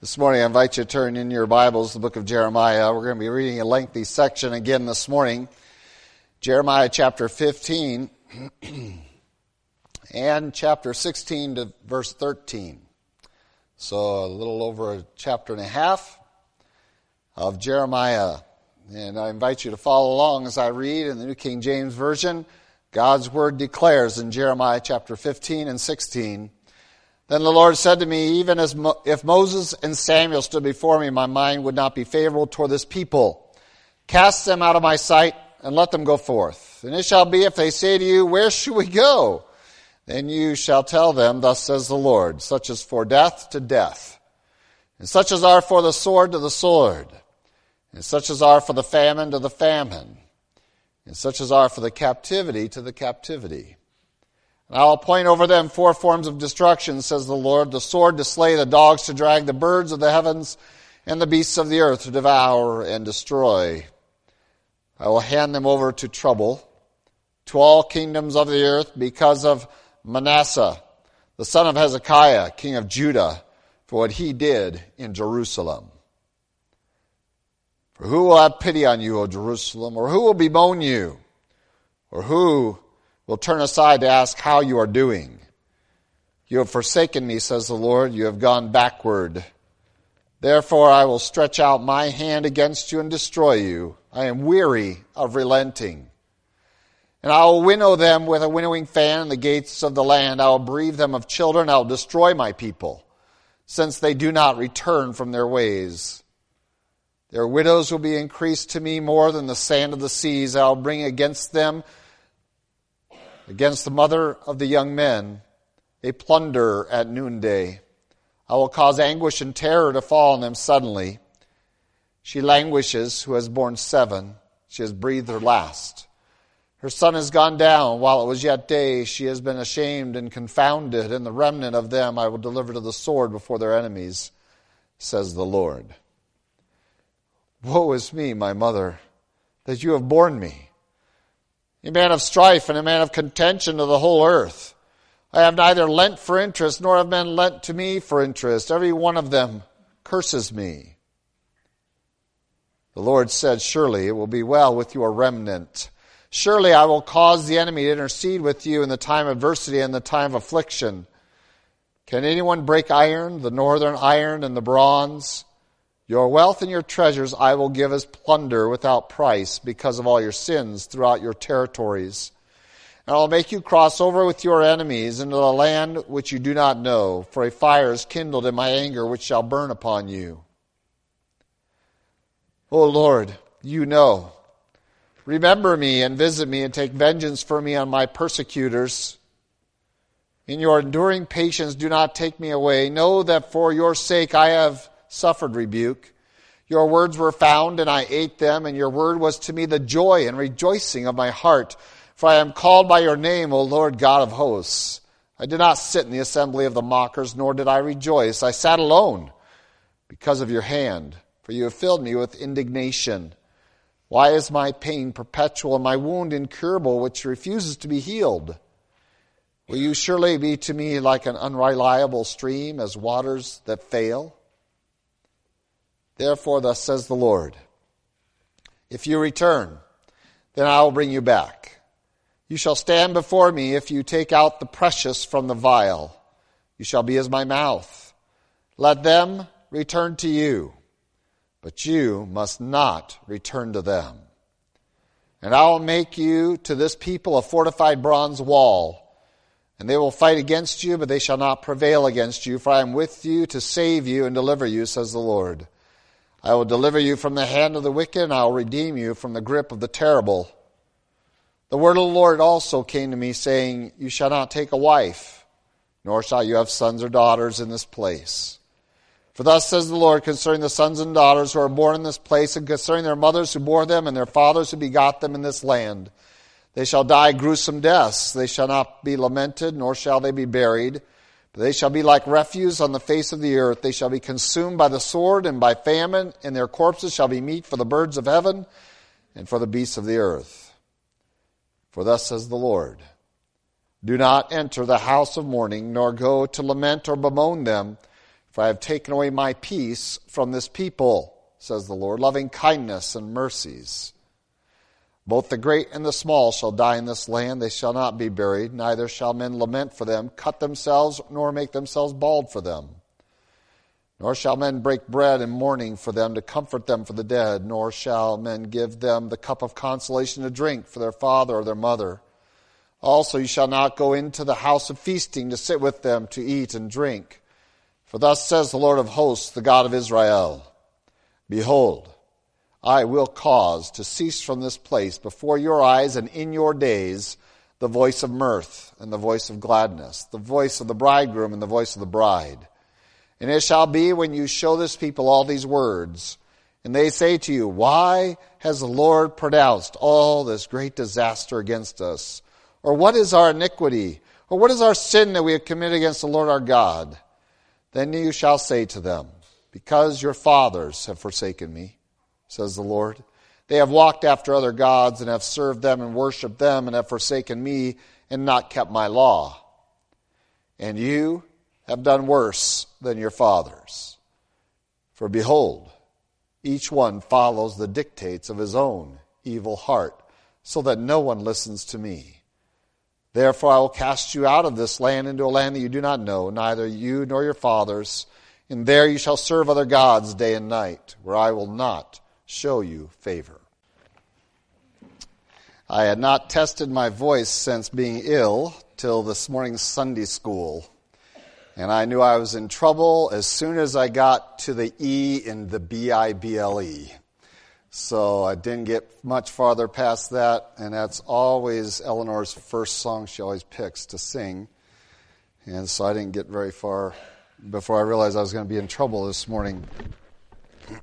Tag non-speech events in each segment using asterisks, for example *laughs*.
This morning, I invite you to turn in your Bibles the book of Jeremiah. We're going to be reading a lengthy section again this morning. Jeremiah chapter 15 *clears throat* and chapter 16 to verse 13. So, a little over a chapter and a half of Jeremiah. And I invite you to follow along as I read in the New King James Version. God's word declares in Jeremiah chapter 15 and 16 then the Lord said to me, Even as Mo- if Moses and Samuel stood before me, my mind would not be favorable toward this people. Cast them out of my sight and let them go forth. And it shall be if they say to you, Where should we go? Then you shall tell them, Thus says the Lord, such as for death to death, and such as are for the sword to the sword, and such as are for the famine to the famine, and such as are for the captivity to the captivity. And I'll appoint over them four forms of destruction, says the Lord the sword to slay, the dogs to drag, the birds of the heavens, and the beasts of the earth to devour and destroy. I will hand them over to trouble, to all kingdoms of the earth, because of Manasseh, the son of Hezekiah, king of Judah, for what he did in Jerusalem. For who will have pity on you, O Jerusalem? Or who will bemoan you? Or who will turn aside to ask how you are doing. You have forsaken me, says the Lord. You have gone backward. Therefore, I will stretch out my hand against you and destroy you. I am weary of relenting. And I will winnow them with a winnowing fan in the gates of the land. I will bereave them of children. I will destroy my people, since they do not return from their ways. Their widows will be increased to me more than the sand of the seas. I will bring against them against the mother of the young men, a plunder at noonday. I will cause anguish and terror to fall on them suddenly. She languishes, who has borne seven. She has breathed her last. Her sun has gone down while it was yet day. She has been ashamed and confounded, and the remnant of them I will deliver to the sword before their enemies, says the Lord. Woe is me, my mother, that you have borne me a man of strife and a man of contention to the whole earth. I have neither lent for interest, nor have men lent to me for interest. Every one of them curses me. The Lord said, Surely it will be well with your remnant. Surely I will cause the enemy to intercede with you in the time of adversity and the time of affliction. Can anyone break iron, the northern iron and the bronze? Your wealth and your treasures I will give as plunder without price because of all your sins throughout your territories. And I will make you cross over with your enemies into the land which you do not know, for a fire is kindled in my anger which shall burn upon you. O Lord, you know. Remember me and visit me and take vengeance for me on my persecutors. In your enduring patience, do not take me away. Know that for your sake I have suffered rebuke. Your words were found, and I ate them, and your word was to me the joy and rejoicing of my heart. For I am called by your name, O Lord God of hosts. I did not sit in the assembly of the mockers, nor did I rejoice. I sat alone because of your hand, for you have filled me with indignation. Why is my pain perpetual and my wound incurable, which refuses to be healed? Will you surely be to me like an unreliable stream, as waters that fail? Therefore, thus says the Lord If you return, then I will bring you back. You shall stand before me if you take out the precious from the vial. You shall be as my mouth. Let them return to you, but you must not return to them. And I will make you to this people a fortified bronze wall. And they will fight against you, but they shall not prevail against you, for I am with you to save you and deliver you, says the Lord. I will deliver you from the hand of the wicked, and I will redeem you from the grip of the terrible. The word of the Lord also came to me, saying, You shall not take a wife, nor shall you have sons or daughters in this place. For thus says the Lord concerning the sons and daughters who are born in this place, and concerning their mothers who bore them, and their fathers who begot them in this land. They shall die gruesome deaths. They shall not be lamented, nor shall they be buried. They shall be like refuse on the face of the earth. They shall be consumed by the sword and by famine, and their corpses shall be meat for the birds of heaven and for the beasts of the earth. For thus says the Lord Do not enter the house of mourning, nor go to lament or bemoan them, For I have taken away my peace from this people, says the Lord, loving kindness and mercies. Both the great and the small shall die in this land. They shall not be buried, neither shall men lament for them, cut themselves, nor make themselves bald for them. Nor shall men break bread in mourning for them to comfort them for the dead, nor shall men give them the cup of consolation to drink for their father or their mother. Also, you shall not go into the house of feasting to sit with them to eat and drink. For thus says the Lord of hosts, the God of Israel Behold, I will cause to cease from this place before your eyes and in your days the voice of mirth and the voice of gladness, the voice of the bridegroom and the voice of the bride. And it shall be when you show this people all these words, and they say to you, Why has the Lord pronounced all this great disaster against us? Or what is our iniquity? Or what is our sin that we have committed against the Lord our God? Then you shall say to them, Because your fathers have forsaken me, says the Lord. They have walked after other gods and have served them and worshipped them and have forsaken me and not kept my law. And you have done worse than your fathers. For behold, each one follows the dictates of his own evil heart, so that no one listens to me. Therefore, I will cast you out of this land into a land that you do not know, neither you nor your fathers. And there you shall serve other gods day and night, where I will not show you favor. I had not tested my voice since being ill till this morning's Sunday school. And I knew I was in trouble as soon as I got to the E in the B I B L E. So I didn't get much farther past that, and that's always Eleanor's first song she always picks to sing. And so I didn't get very far before I realized I was going to be in trouble this morning.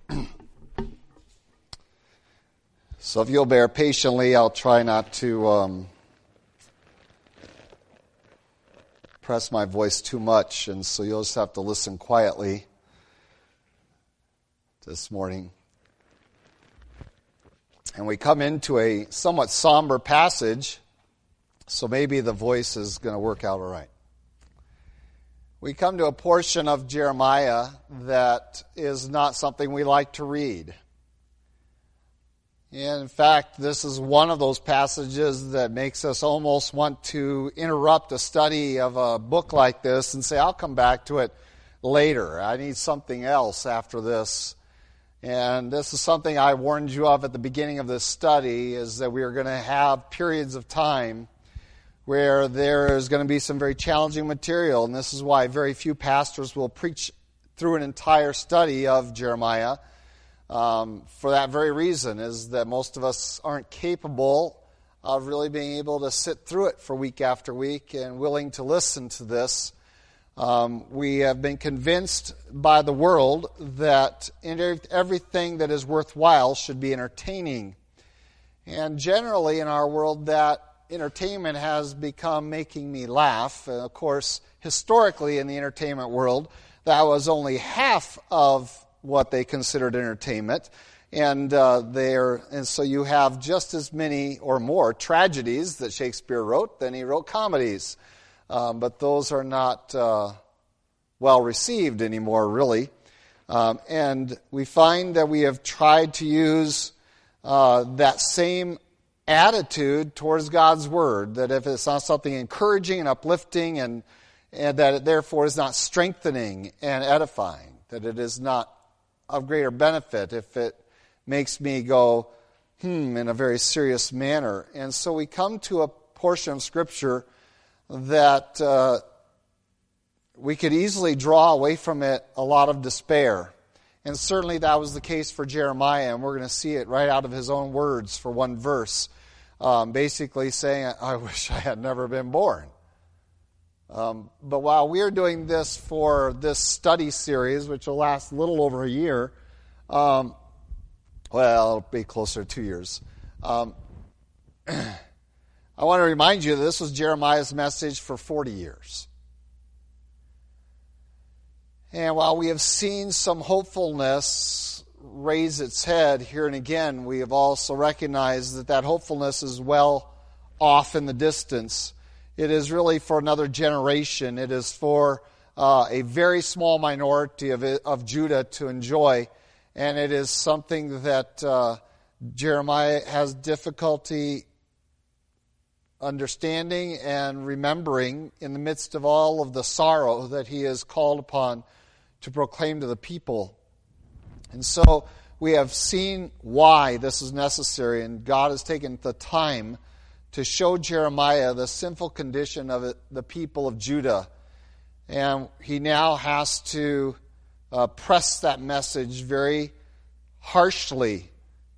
*clears throat* so if you'll bear patiently, I'll try not to um, press my voice too much, and so you'll just have to listen quietly this morning. And we come into a somewhat somber passage, so maybe the voice is going to work out all right. We come to a portion of Jeremiah that is not something we like to read. And in fact, this is one of those passages that makes us almost want to interrupt a study of a book like this and say, I'll come back to it later. I need something else after this. And this is something I warned you of at the beginning of this study is that we are going to have periods of time where there is going to be some very challenging material. And this is why very few pastors will preach through an entire study of Jeremiah. Um, for that very reason, is that most of us aren't capable of really being able to sit through it for week after week and willing to listen to this. Um, we have been convinced by the world that everything that is worthwhile should be entertaining. And generally, in our world, that entertainment has become making me laugh. And of course, historically, in the entertainment world, that was only half of what they considered entertainment. And, uh, and so you have just as many or more tragedies that Shakespeare wrote than he wrote comedies. Um, but those are not uh, well received anymore, really. Um, and we find that we have tried to use uh, that same attitude towards God's Word, that if it's not something encouraging and uplifting, and, and that it therefore is not strengthening and edifying, that it is not of greater benefit if it makes me go, hmm, in a very serious manner. And so we come to a portion of Scripture that uh, we could easily draw away from it a lot of despair. And certainly that was the case for Jeremiah, and we're going to see it right out of his own words for one verse, um, basically saying, I *laughs* wish I had never been born. Um, but while we're doing this for this study series, which will last a little over a year, um, well, it'll be closer to two years. Um, *clears throat* I want to remind you that this was Jeremiah's message for 40 years. And while we have seen some hopefulness raise its head here and again, we have also recognized that that hopefulness is well off in the distance. It is really for another generation. It is for uh, a very small minority of, of Judah to enjoy. And it is something that uh, Jeremiah has difficulty understanding and remembering in the midst of all of the sorrow that he is called upon to proclaim to the people. And so we have seen why this is necessary, and God has taken the time to show Jeremiah the sinful condition of the people of Judah. And he now has to uh, press that message very harshly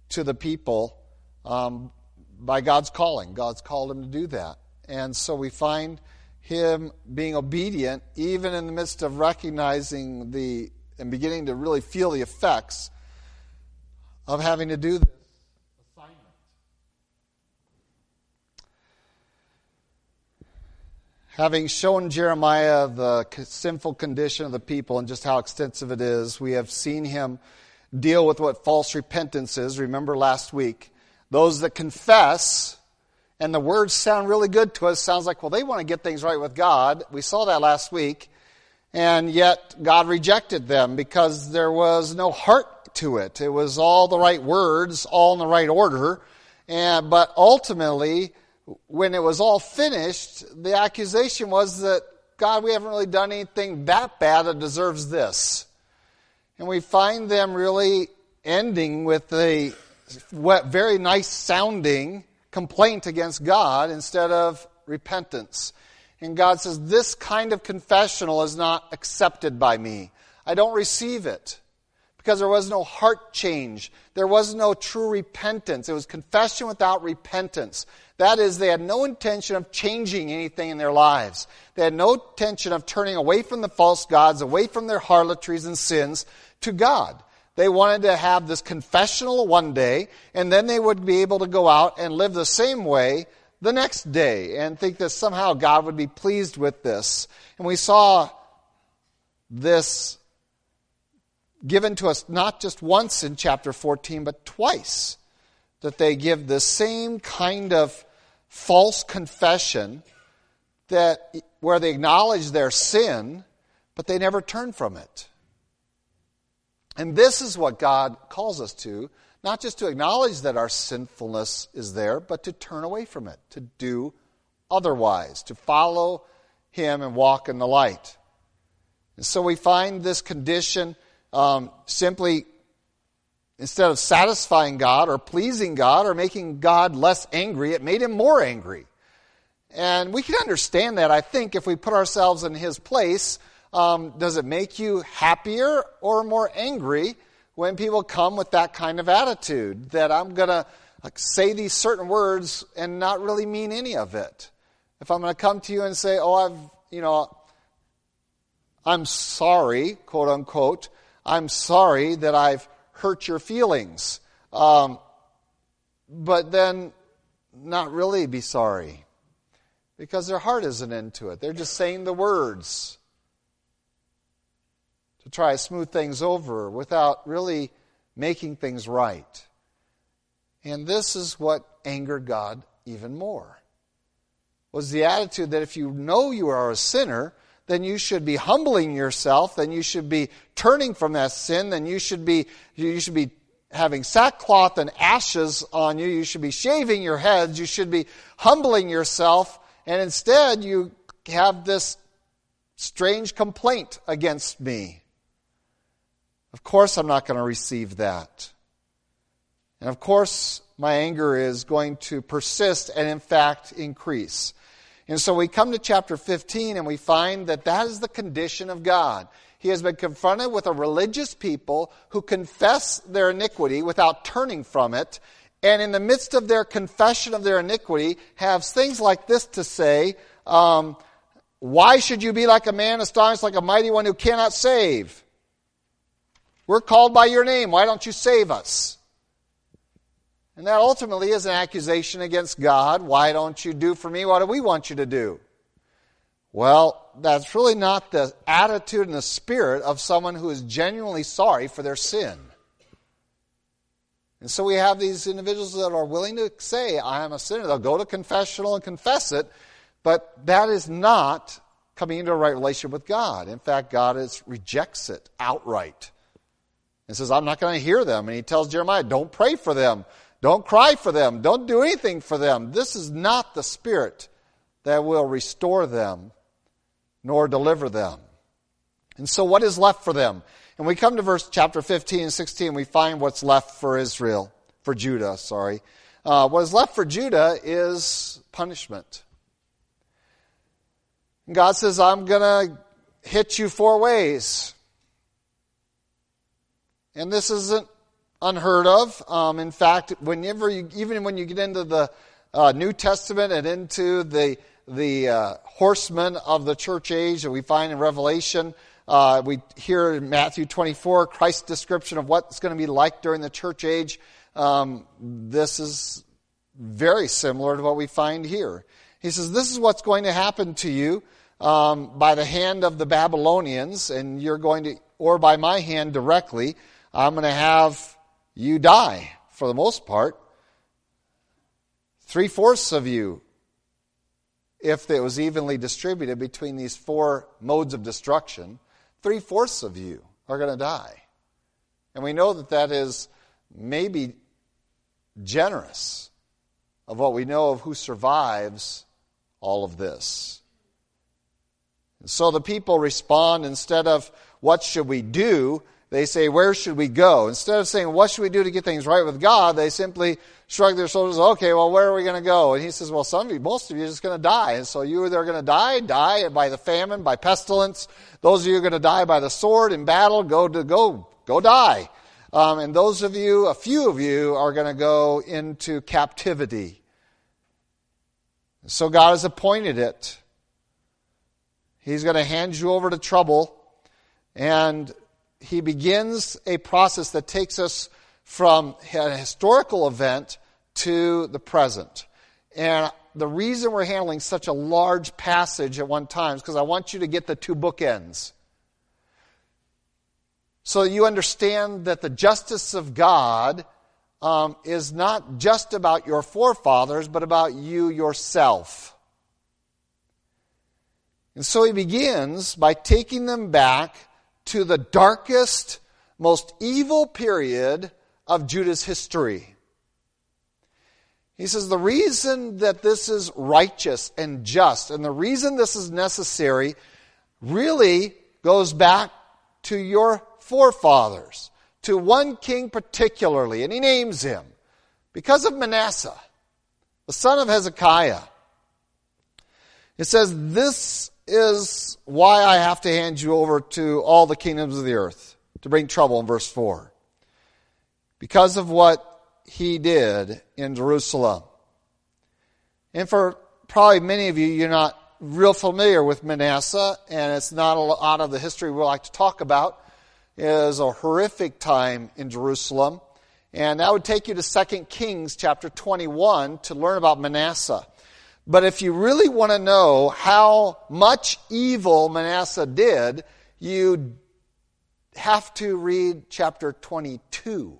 to the people um, by God's calling. God's called him to do that. And so we find him being obedient even in the midst of recognizing the and beginning to really feel the effects of having to do this Having shown Jeremiah the sinful condition of the people and just how extensive it is, we have seen him deal with what false repentance is. Remember last week, those that confess, and the words sound really good to us, sounds like, well, they want to get things right with God. We saw that last week. And yet God rejected them because there was no heart to it. It was all the right words, all in the right order. And, but ultimately, when it was all finished, the accusation was that, God, we haven't really done anything that bad that deserves this. And we find them really ending with a very nice sounding complaint against God instead of repentance. And God says, This kind of confessional is not accepted by me. I don't receive it because there was no heart change. There was no true repentance. It was confession without repentance. That is, they had no intention of changing anything in their lives. They had no intention of turning away from the false gods, away from their harlotries and sins to God. They wanted to have this confessional one day, and then they would be able to go out and live the same way the next day and think that somehow God would be pleased with this. And we saw this given to us not just once in chapter 14, but twice. That they give the same kind of false confession that where they acknowledge their sin, but they never turn from it. And this is what God calls us to not just to acknowledge that our sinfulness is there, but to turn away from it, to do otherwise, to follow Him and walk in the light. And so we find this condition um, simply, instead of satisfying God or pleasing God or making God less angry, it made Him more angry. And we can understand that, I think, if we put ourselves in His place. Um, does it make you happier or more angry when people come with that kind of attitude that I'm going to say these certain words and not really mean any of it. If I'm going to come to you and say, "Oh, I've, you know, I'm sorry," quote unquote, I'm sorry that I've hurt your feelings, um, but then not really be sorry because their heart isn't into it. They're just saying the words to try to smooth things over without really making things right. And this is what angered God even more. Was the attitude that if you know you are a sinner, then you should be humbling yourself, then you should be turning from that sin, then you should be you should be having sackcloth and ashes on you, you should be shaving your heads, you should be humbling yourself, and instead you have this strange complaint against me. Of course, I'm not going to receive that. And of course, my anger is going to persist and, in fact, increase. And so we come to chapter 15 and we find that that is the condition of God. He has been confronted with a religious people who confess their iniquity without turning from it, and in the midst of their confession of their iniquity, have things like this to say um, Why should you be like a man astonished, like a mighty one who cannot save? We're called by your name. Why don't you save us? And that ultimately is an accusation against God. Why don't you do for me what do we want you to do? Well, that's really not the attitude and the spirit of someone who is genuinely sorry for their sin. And so we have these individuals that are willing to say, I am a sinner. They'll go to confessional and confess it, but that is not coming into a right relationship with God. In fact, God is, rejects it outright and says, I'm not going to hear them. And he tells Jeremiah, don't pray for them. Don't cry for them. Don't do anything for them. This is not the spirit that will restore them nor deliver them. And so what is left for them? And we come to verse chapter 15 and 16, we find what's left for Israel, for Judah, sorry. Uh, what is left for Judah is punishment. And God says, I'm going to hit you four ways. And this isn't unheard of. Um, in fact, whenever you, even when you get into the uh, New Testament and into the the uh, horsemen of the church age that we find in Revelation, uh, we hear in Matthew 24 Christ's description of what's going to be like during the church age. Um, this is very similar to what we find here. He says, "This is what's going to happen to you." Um, by the hand of the Babylonians, and you're going to, or by my hand directly, I'm going to have you die for the most part. Three fourths of you, if it was evenly distributed between these four modes of destruction, three fourths of you are going to die. And we know that that is maybe generous of what we know of who survives all of this. And so the people respond instead of, what should we do? They say, Where should we go? Instead of saying, What should we do to get things right with God? they simply shrug their shoulders, Okay, well, where are we going to go? And he says, Well, some of you, most of you are just going to die. And so you are going to die, die by the famine, by pestilence. Those of you are going to die by the sword in battle, go to go, go die. Um, and those of you, a few of you, are going to go into captivity. So God has appointed it. He's going to hand you over to trouble. And he begins a process that takes us from a historical event to the present. And the reason we're handling such a large passage at one time is because I want you to get the two bookends. So you understand that the justice of God um, is not just about your forefathers, but about you yourself. And so he begins by taking them back to the darkest, most evil period of Judah's history. He says the reason that this is righteous and just, and the reason this is necessary, really goes back to your forefathers, to one king particularly, and he names him because of Manasseh, the son of Hezekiah. It says, This is why I have to hand you over to all the kingdoms of the earth to bring trouble in verse 4. Because of what he did in Jerusalem. And for probably many of you, you're not real familiar with Manasseh, and it's not a lot of the history we like to talk about. It is a horrific time in Jerusalem. And that would take you to 2 Kings chapter 21 to learn about Manasseh. But if you really want to know how much evil Manasseh did, you have to read chapter 22.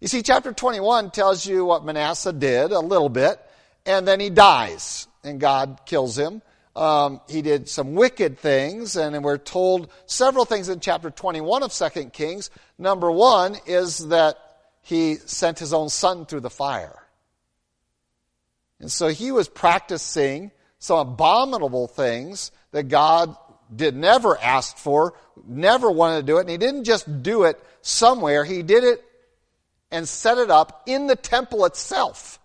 You see, chapter 21 tells you what Manasseh did a little bit, and then he dies, and God kills him. Um, he did some wicked things, and we're told several things in chapter 21 of 2 Kings. Number one is that he sent his own son through the fire. And so he was practicing some abominable things that God did never ask for, never wanted to do it, and he didn't just do it somewhere, he did it and set it up in the temple itself.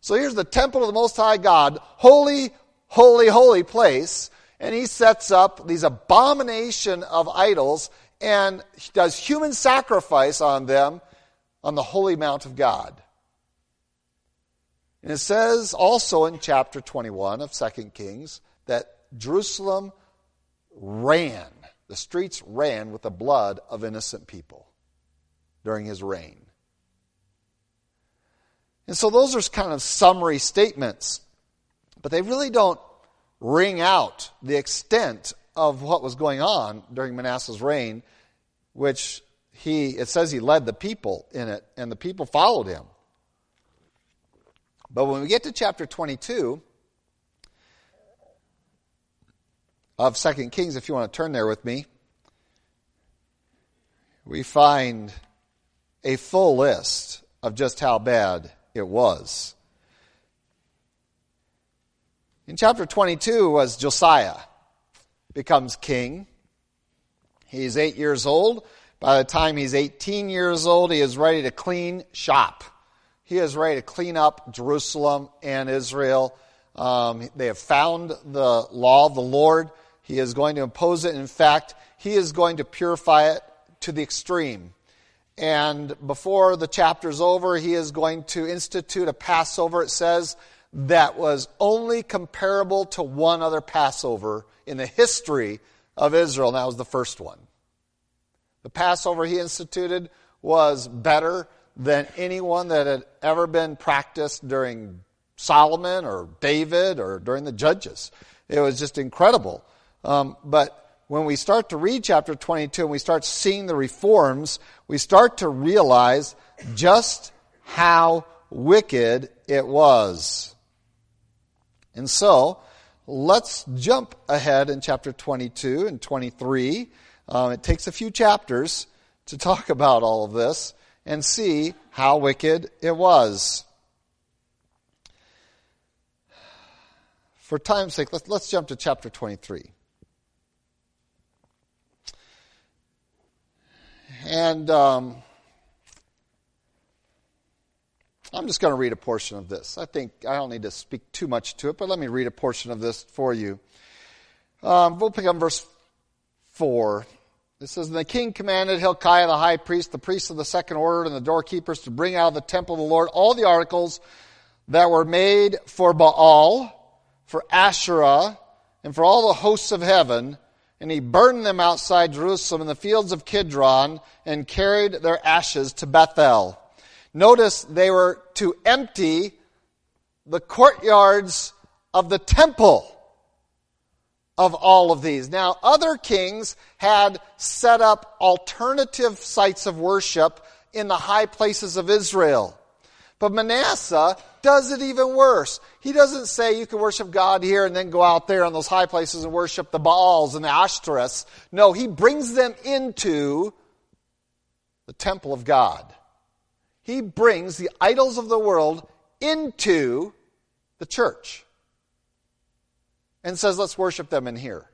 So here's the temple of the Most High God, holy, holy, holy place, and he sets up these abomination of idols and does human sacrifice on them on the holy mount of God. And it says also in chapter 21 of 2 Kings that Jerusalem ran, the streets ran with the blood of innocent people during his reign. And so those are kind of summary statements, but they really don't ring out the extent of what was going on during Manasseh's reign, which he, it says he led the people in it, and the people followed him. But when we get to chapter 22, of Second Kings, if you want to turn there with me, we find a full list of just how bad it was. In chapter 22 was Josiah becomes king. He's eight years old. By the time he's 18 years old, he is ready to clean shop. He is ready to clean up Jerusalem and Israel. Um, they have found the law of the Lord. He is going to impose it. In fact, he is going to purify it to the extreme. And before the chapter is over, he is going to institute a Passover, it says, that was only comparable to one other Passover in the history of Israel, and that was the first one. The Passover he instituted was better than anyone that had ever been practiced during Solomon or David or during the Judges. It was just incredible. Um, but when we start to read chapter 22 and we start seeing the reforms, we start to realize just how wicked it was. And so, let's jump ahead in chapter 22 and 23. Um, it takes a few chapters to talk *laughs* about all of this and see how wicked it was. For time's sake, let's, let's jump to chapter 23. And um, I'm just going to read a portion of this. I think I don't need to speak too much to it, but let me read a portion of this for you. Um, we'll pick up verse 4. It says, And the king commanded Hilkiah the high priest, the priests of the second order, and the doorkeepers to bring out of the temple of the Lord all the articles that were made for Baal, for Asherah, and for all the hosts of heaven. And he burned them outside Jerusalem in the fields of Kidron and carried their ashes to Bethel. Notice they were to empty the courtyards of the temple of all of these. Now, other kings had set up alternative sites of worship in the high places of Israel. But Manasseh does it even worse. He doesn't say you can worship God here and then go out there on those high places and worship the Baals and the Ashtoreths. No, he brings them into the temple of God he brings the idols of the world into the church and says, let's worship them in here.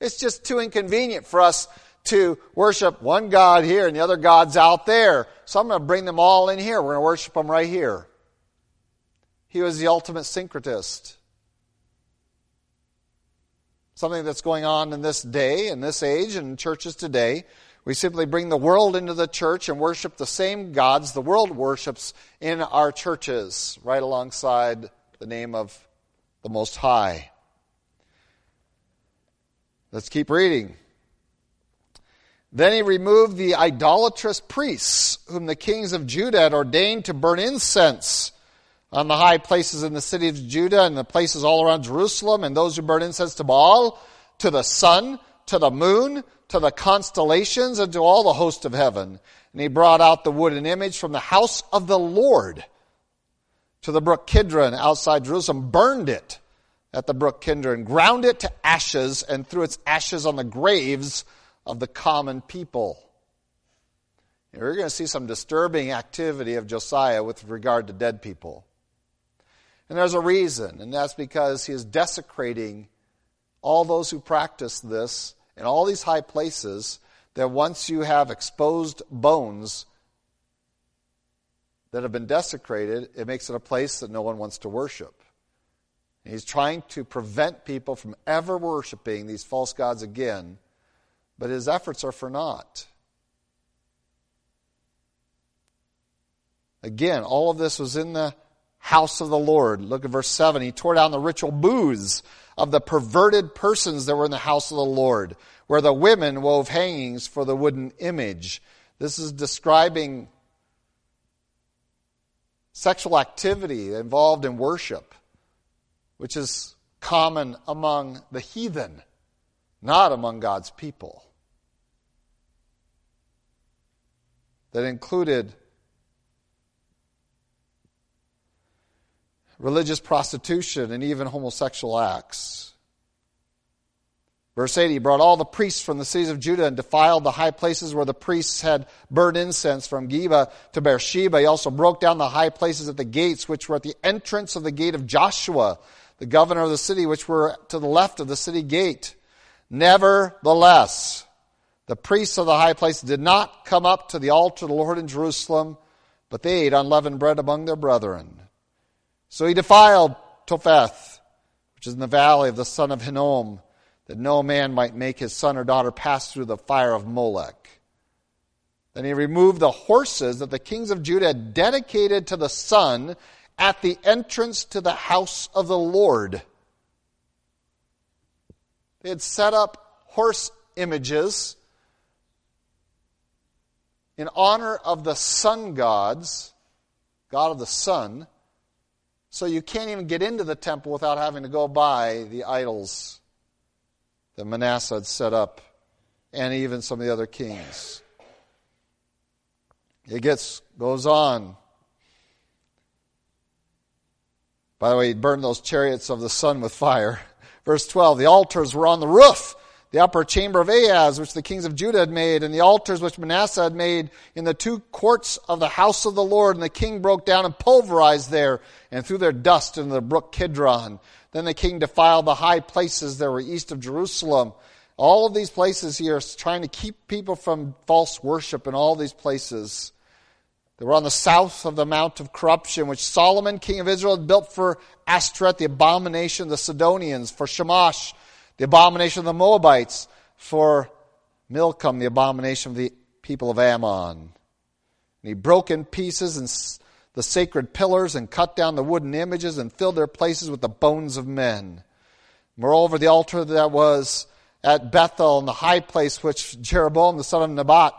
It's just too inconvenient for us to worship one God here and the other gods out there. So I'm going to bring them all in here. We're going to worship them right here. He was the ultimate syncretist. Something that's going on in this day, in this age, and in churches today we simply bring the world into the church and worship the same gods the world worships in our churches, right alongside the name of the Most High. Let's keep reading. Then he removed the idolatrous priests, whom the kings of Judah had ordained to burn incense on the high places in the city of Judah and the places all around Jerusalem, and those who burn incense to Baal, to the sun, to the moon, to the constellations, and to all the host of heaven. And he brought out the wooden image from the house of the Lord to the brook Kidron outside Jerusalem, burned it at the brook Kidron, ground it to ashes, and threw its ashes on the graves of the common people. And we're going to see some disturbing activity of Josiah with regard to dead people. And there's a reason, and that's because he is desecrating all those who practice this in all these high places that once you have exposed bones that have been desecrated, it makes it a place that no one wants to worship. And he's trying to prevent people from ever worshiping these false gods again, but his efforts are for naught. Again, all of this was in the house of the Lord. Look at verse 7. He tore down the ritual booths of the perverted persons that were in the house of the Lord, where the women wove hangings for the wooden image. This is describing sexual activity involved in worship, which is common among the heathen, not among God's people. That included religious prostitution, and even homosexual acts. Verse 8, he brought all the priests from the cities of Judah and defiled the high places where the priests had burned incense from Geba to Beersheba. He also broke down the high places at the gates, which were at the entrance of the gate of Joshua, the governor of the city, which were to the left of the city gate. Nevertheless, the priests of the high place did not come up to the altar of the Lord in Jerusalem, but they ate unleavened bread among their brethren. So he defiled Topheth, which is in the valley of the son of Hinnom, that no man might make his son or daughter pass through the fire of Molech. Then he removed the horses that the kings of Judah had dedicated to the sun at the entrance to the house of the Lord. They had set up horse images in honor of the sun gods, God of the sun, so you can't even get into the temple without having to go by the idols that Manasseh had set up, and even some of the other kings. It gets goes on. By the way, he burned those chariots of the sun with fire. *laughs* Verse 12, the altars were on the roof, the upper chamber of Ahaz, which the kings of Judah had made, and the altars which Manasseh had made in the two courts of the house of the Lord. And the king broke down and pulverized there, and threw their dust into the brook Kidron. Then the king defiled the high places that were east of Jerusalem. All of these places here trying to keep people from false worship in all these places. They were on the south of the Mount of Corruption, which Solomon, king of Israel, had built for Ashtoreth, the abomination of the Sidonians, for Chemosh, the abomination of the Moabites, for Milcom, the abomination of the people of Ammon. And he broke in pieces and the sacred pillars and cut down the wooden images and filled their places with the bones of men. Moreover, the altar that was at Bethel in the high place which Jeroboam the son of Nebat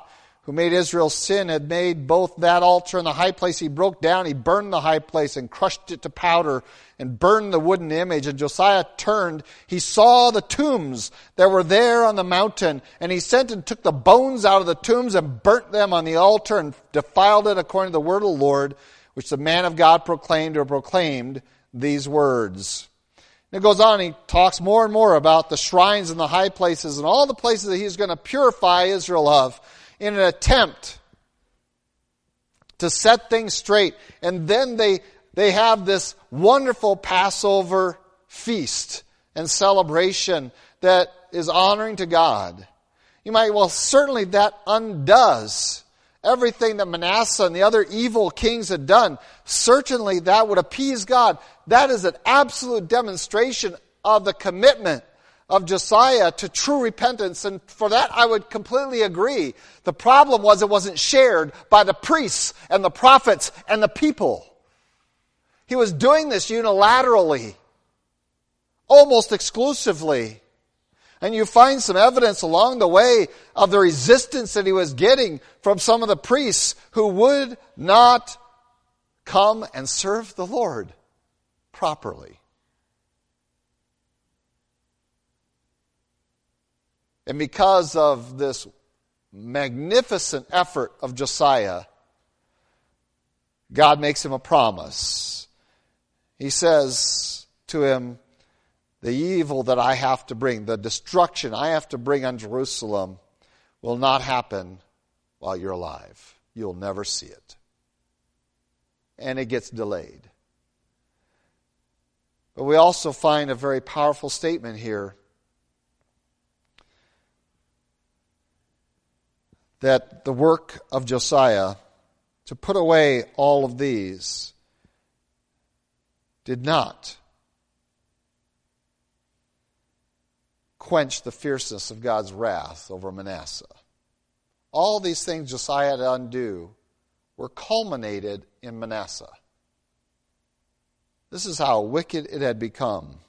who made Israel sin had made both that altar and the high place. He broke down, he burned the high place and crushed it to powder and burned the wooden image. And Josiah turned, he saw the tombs that were there on the mountain, and he sent and took the bones out of the tombs and burnt them on the altar and defiled it according to the word of the Lord, which the man of God proclaimed or proclaimed these words. And it goes on, he talks more and more about the shrines and the high places and all the places that he's going to purify Israel of in an attempt to set things straight. And then they, they have this wonderful Passover feast and celebration that is honoring to God. You might, well, certainly that undoes everything that Manasseh and the other evil kings had done. Certainly that would appease God. That is an absolute demonstration of the commitment of Josiah to true repentance, and for that I would completely agree. The problem was it wasn't shared by the priests and the prophets and the people. He was doing this unilaterally, almost exclusively. And you find some evidence along the way of the resistance that he was getting from some of the priests who would not come and serve the Lord properly. And because of this magnificent effort of Josiah, God makes him a promise. He says to him, The evil that I have to bring, the destruction I have to bring on Jerusalem, will not happen while you're alive. You'll never see it. And it gets delayed. But we also find a very powerful statement here that the work of Josiah to put away all of these did not quench the fierceness of God's wrath over Manasseh. All these things Josiah had to undo were culminated in Manasseh. This is how wicked it had become.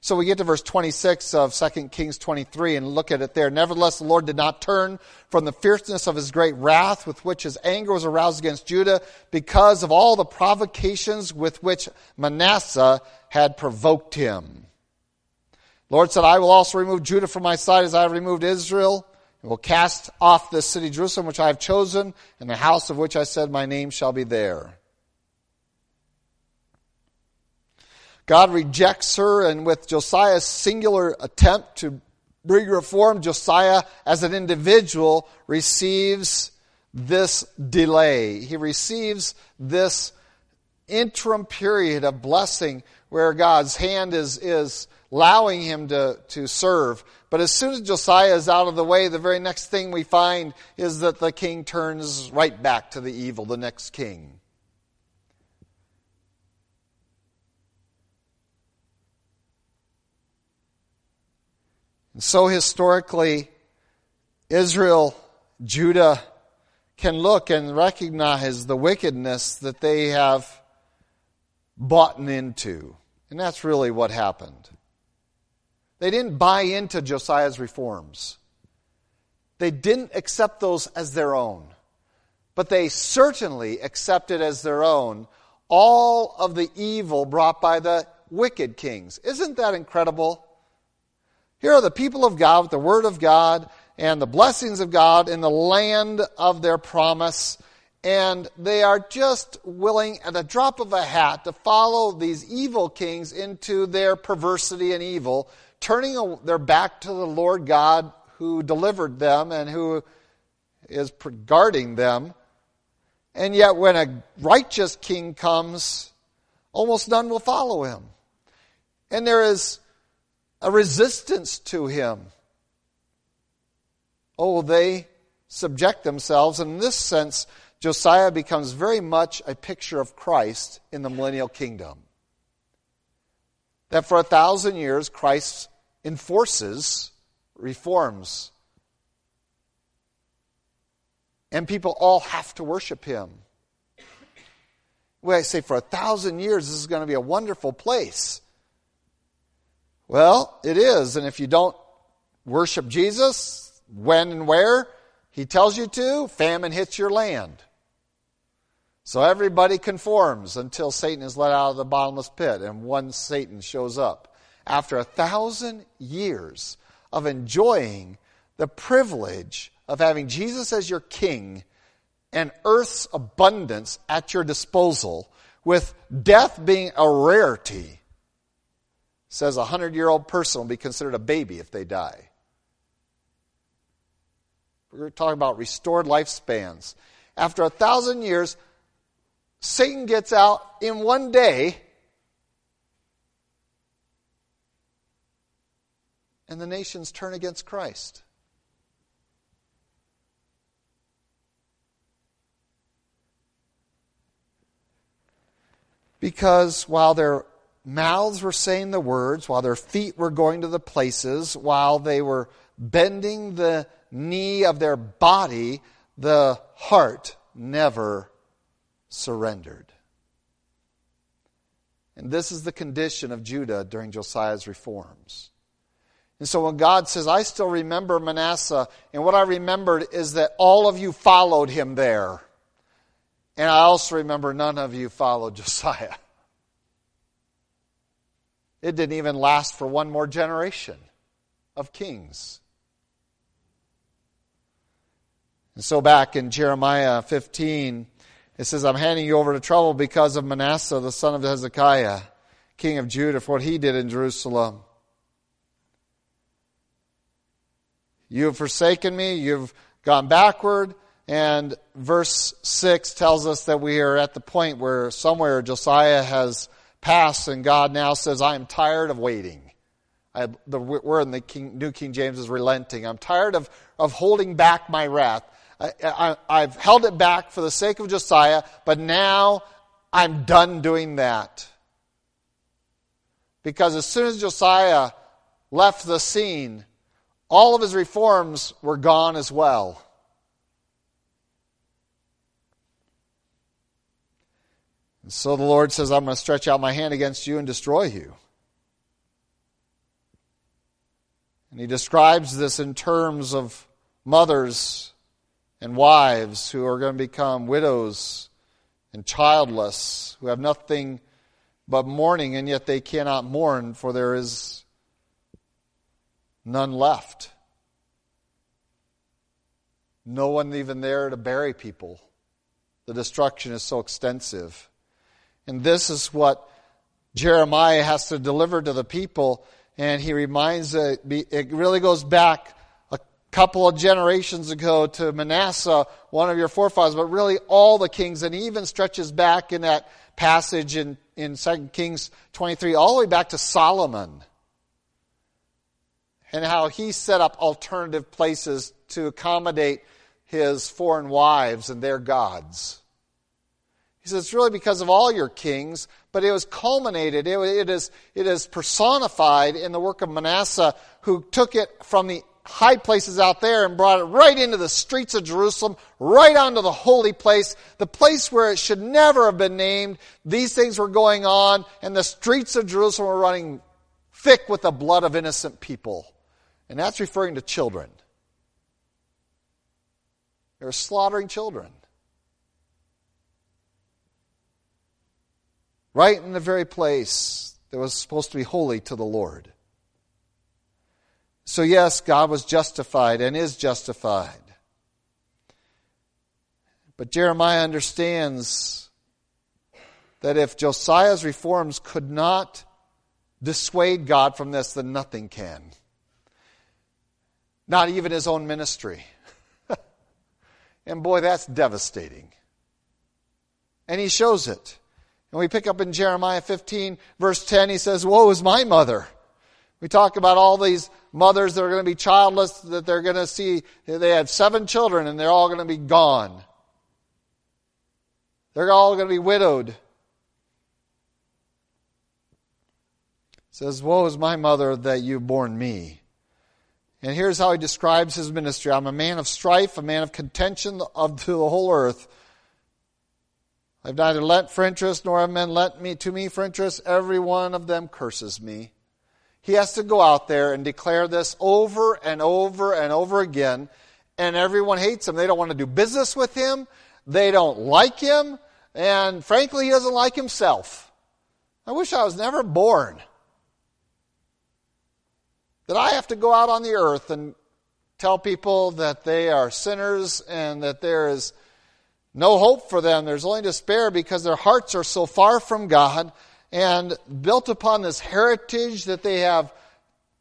So we get to verse 26 of 2 Kings 23 and look at it there. Nevertheless, the Lord did not turn from the fierceness of his great wrath with which his anger was aroused against Judah because of all the provocations with which Manasseh had provoked him. Lord said, I will also remove Judah from my side as I have removed Israel and will cast off this city Jerusalem which I have chosen and the house of which I said my name shall be there. God rejects her, and with Josiah's singular attempt to bring reform, Josiah as an individual receives this delay. He receives this interim period of blessing where God's hand is, is allowing him to, to serve. But as soon as Josiah is out of the way, the very next thing we find is that the king turns right back to the evil, the next king. And so historically, Israel, Judah can look and recognize the wickedness that they have bought into. And that's really what happened. They didn't buy into Josiah's reforms. They didn't accept those as their own. But they certainly accepted as their own all of the evil brought by the wicked kings. Isn't that incredible? Here are the people of God with the Word of God and the blessings of God in the land of their promise. And they are just willing, at a drop of a hat, to follow these evil kings into their perversity and evil, turning their back to the Lord God who delivered them and who is guarding them. And yet, when a righteous king comes, almost none will follow him. And there is a resistance to him. Oh, they subject themselves. And in this sense, Josiah becomes very much a picture of Christ in the millennial kingdom. That for a thousand years, Christ enforces reforms. And people all have to worship him. Well, I say for a thousand years, this is going to be a wonderful place. Well, it is. And if you don't worship Jesus, when and where he tells you to, famine hits your land. So everybody conforms until Satan is let out of the bottomless pit and one Satan shows up. After a thousand years of enjoying the privilege of having Jesus as your king and earth's abundance at your disposal, with death being a rarity, says a hundred year old person will be considered a baby if they die. We're talking about restored lifespans. After a thousand years, Satan gets out in one day, and the nations turn against Christ. Because while their mouths were saying the words, while their feet were going to the places, while they were bending the knee of their body, the heart never surrendered. And this is the condition of Judah during Josiah's reforms. And so when God says, I still remember Manasseh, and what I remembered is that all of you followed him there. And I also remember none of you followed *laughs* Josiah. It didn't even last for one more generation of kings. And so back in Jeremiah 15, it says, I'm handing you over to trouble because of Manasseh, the son of Hezekiah, king of Judah, for what he did in Jerusalem. You have forsaken me, you've gone backward, and verse 6 tells us that we are at the point where somewhere Josiah has passed, and God now says, I am tired of waiting. I, the word in the King, New King James is relenting. I'm tired of, of holding back my wrath. I, have held it back for the sake of Josiah, but now I'm done doing that. Because as soon as Josiah left the scene, all of his reforms were gone as well. And so the Lord says, I'm going to stretch out my hand against you and destroy you. And he describes this in terms of mothers and wives who are going to become widows and childless, who have nothing but mourning, and yet they cannot mourn, for there is none left. No one even there to bury people. The destruction is so extensive. And this is what Jeremiah has to deliver to the people. and he reminds, uh, it really goes back a couple of generations ago to Manasseh, one of your forefathers, but really all the kings, and he even stretches back in that passage in, in 2 Kings 23 all the way back to Solomon and how he set up alternative places to accommodate his foreign wives and their gods. He says it's really because of all your kings, but it was culminated, it, it, is, it is personified in the work of Manasseh, who took it from the high places out there and brought it right into the streets of Jerusalem, right onto the holy place, the place where it should never have been named. These things were going on, and the streets of Jerusalem were running thick with the blood of innocent people. And that's referring to children. They're slaughtering children. right in the very place that was supposed to be holy to the Lord. So, yes, God was justified and is justified. But Jeremiah understands that if Josiah's reforms could not dissuade God from this, then nothing can. Not even his own ministry. *laughs* and boy, that's devastating. And he shows it. And we pick up in Jeremiah 15, verse 10, he says, Woe is my mother. We talk about all these mothers that are going to be childless, that they're going to see, they have seven children and they're all going to be gone. They're all going to be widowed. It says, Woe is my mother that you've borne me. And here's how he describes his ministry I'm a man of strife, a man of contention of to the whole earth. I've neither lent for interest nor have men lent me to me for interest. Every one of them curses me. He has to go out there and declare this over and over and over again, and everyone hates him. They don't want to do business with him. They don't like him, and frankly, he doesn't like himself. I wish I was never born. That I have to go out on the earth and tell people that they are sinners and that there is no hope for them. There's only despair because their hearts are so far from God and built upon this heritage that they have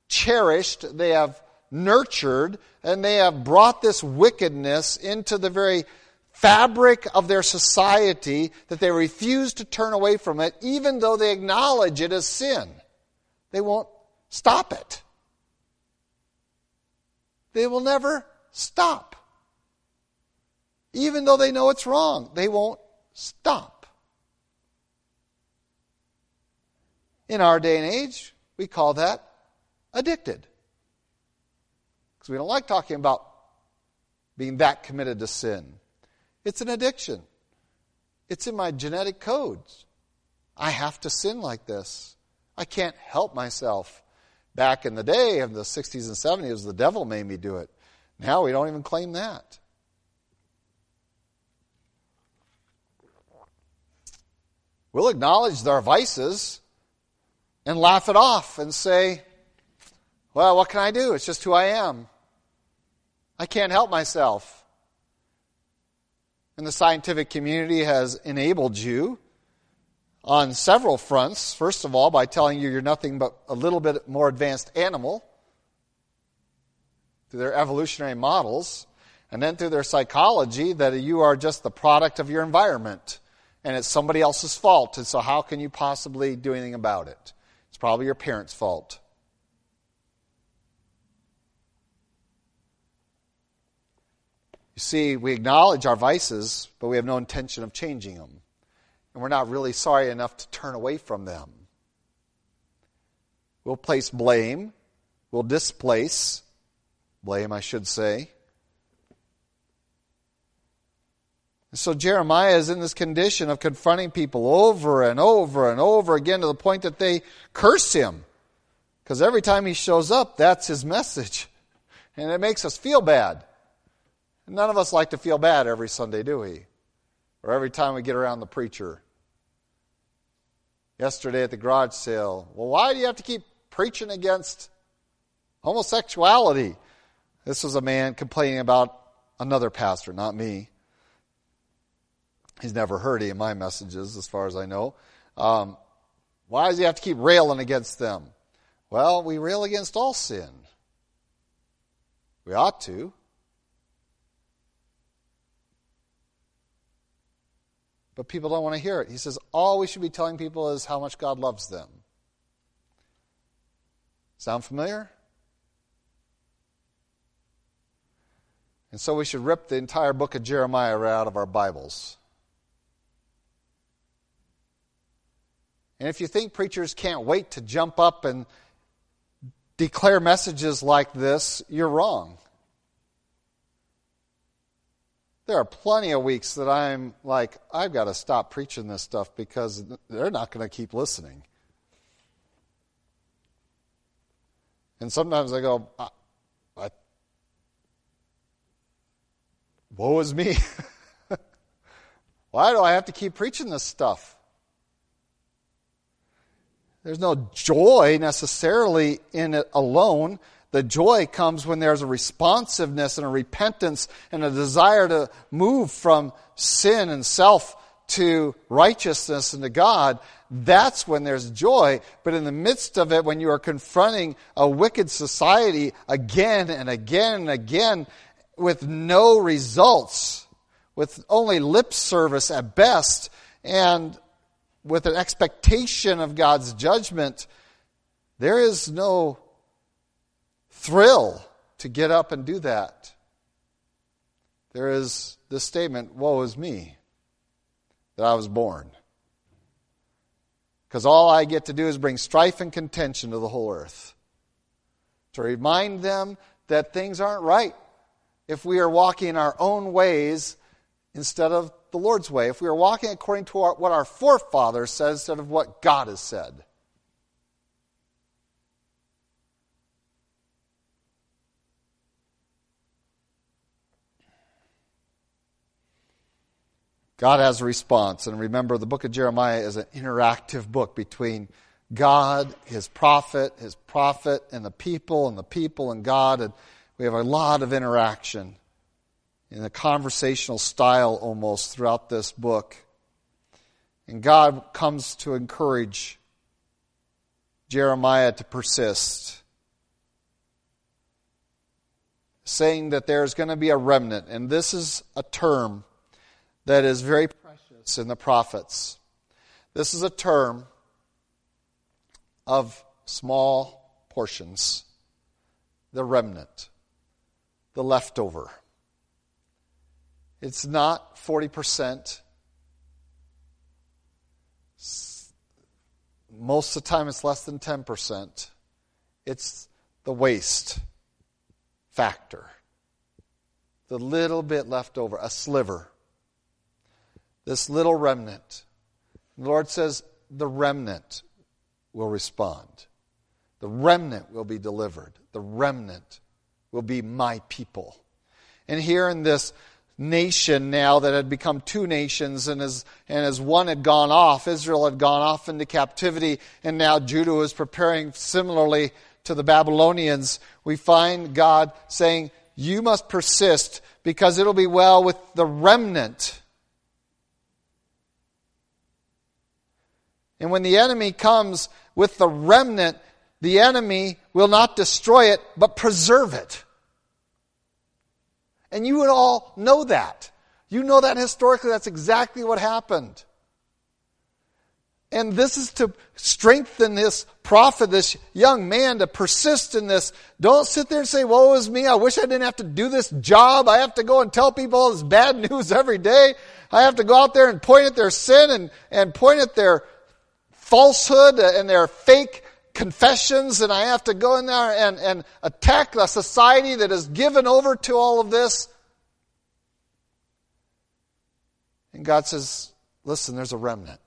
cherished, they have nurtured, and they have brought this wickedness into the very fabric of their society that they refuse to turn away from it, even though they acknowledge it as sin. They won't stop it. They will never stop. Even though they know it's wrong, they won't stop. In our day and age, we call that addicted. Because we don't like talking about being that committed to sin. It's an addiction. It's in my genetic codes. I have to sin like this. I can't help myself. Back in the day, in the 60s and 70s, the devil made me do it. Now we don't even claim that. We'll acknowledge our vices and laugh it off and say, well, what can I do? It's just who I am. I can't help myself. And the scientific community has enabled you on several fronts. First of all, by telling you you're nothing but a little bit more advanced animal through their evolutionary models, and then through their psychology that you are just the product of your environment and it's somebody else's fault. And so, how can you possibly do anything about it? It's probably your parents' fault. You see, we acknowledge our vices, but we have no intention of changing them. And we're not really sorry enough to turn away from them. We'll place blame, we'll displace blame, I should say. so Jeremiah is in this condition of confronting people over and over and over again to the point that they curse him. Because every time he shows up, that's his message. And it makes us feel bad. None of us like to feel bad every Sunday, do we? Or every time we get around the preacher. Yesterday at the garage sale, well, why do you have to keep preaching against homosexuality? This was a man complaining about another pastor, not me. He's never heard any of my messages, as far as I know. Um, why does he have to keep railing against them? Well, we rail against all sin. We ought to. But people don't want to hear it. He says all we should be telling people is how much God loves them. Sound familiar? And so we should rip the entire book of Jeremiah right out of our Bibles. And if you think preachers can't wait to jump up and declare messages like this, you're wrong. There are plenty of weeks that I'm like, I've got to stop preaching this stuff because they're not going to keep listening. And sometimes I go, I, I, woe is me. *laughs* Why do I have to keep preaching this stuff? There's no joy necessarily in it alone. The joy comes when there's a responsiveness and a repentance and a desire to move from sin and self to righteousness and to God. That's when there's joy. But in the midst of it, when you are confronting a wicked society again and again and again with no results, with only lip service at best, and with an expectation of God's judgment, there is no thrill to get up and do that. There is this statement, Woe is me that I was born. Because all I get to do is bring strife and contention to the whole earth. To remind them that things aren't right if we are walking our own ways instead of the Lord's way, if we are walking according to our, what our forefathers said instead of what God has said. God has a response. And remember, the book of Jeremiah is an interactive book between God, his prophet, his prophet, and the people, and the people and God. And we have a lot of interaction in a conversational style almost throughout this book. And God comes to encourage Jeremiah to persist, saying that there's going to be a remnant. And this is a term that is very precious in the prophets. This is a term of small portions, the remnant, the leftover. It's not 40%. Most of the time, it's less than 10%. It's the waste factor. The little bit left over, a sliver this little remnant. The Lord says, the remnant will respond. The remnant will be delivered. The remnant will be my people. And here in this nation now that had become two nations, and as, and as one had gone off, Israel had gone off into captivity, and now Judah was preparing similarly to the Babylonians, we find God saying, You must persist because it'll be well with the remnant And when the enemy comes with the remnant, the enemy will not destroy it, but preserve it. And you would all know that. You know that historically, that's exactly what happened. And this is to strengthen this prophet, this young man, to persist in this. Don't sit there and say, woe is me. I wish I didn't have to do this job. I have to go and tell people all this bad *laughs* news every day. I have to go out there and point at their sin and, and point at their falsehood and their fake confessions, and I have to go in there and, and attack a society that is given over to all of this. And God says, listen, there's a remnant.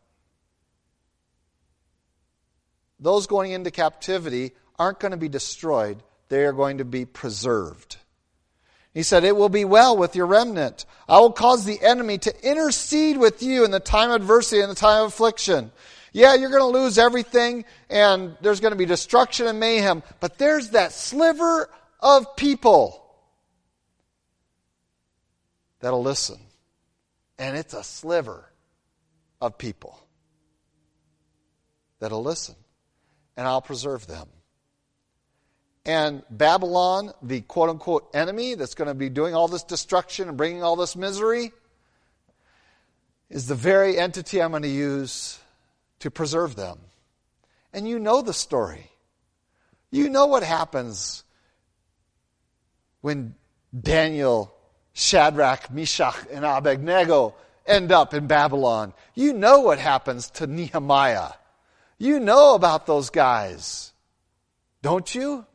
Those going into captivity aren't going to be destroyed, they are going to be preserved. He said, It will be well with your remnant. I will cause the enemy to intercede with you in the time of adversity and the time of affliction. Yeah, you're going to lose everything and there's going to be destruction and mayhem, but there's that sliver of people that'll listen. And it's a sliver of people that'll listen. And I'll preserve them. And Babylon, the quote unquote enemy that's going to be doing all this destruction and bringing all this misery, is the very entity I'm going to use to preserve them. And you know the story. You know what happens when Daniel, Shadrach, Meshach, and Abednego end up in Babylon. You know what happens to Nehemiah. You know about those guys, don't you?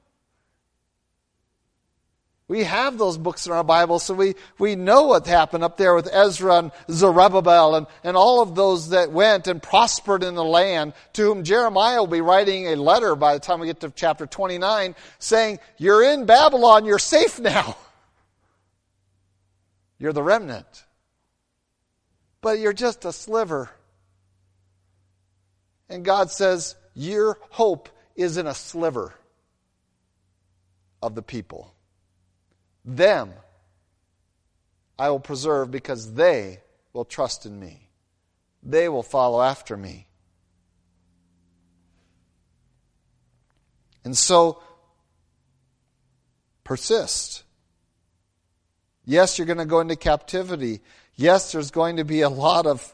We have those books in our Bible, so we, we know what happened up there with Ezra and Zerubbabel and, and all of those that went and prospered in the land, to whom Jeremiah will be writing a letter by the time we get to chapter 29, saying, You're in Babylon, you're safe now. *laughs* You're the remnant. But you're just a sliver. And God says, Your hope is in a sliver of the people. Them I will preserve because they will trust in me. They will follow after me. And so, persist. Yes, you're going to go into captivity. Yes, there's going to be a lot of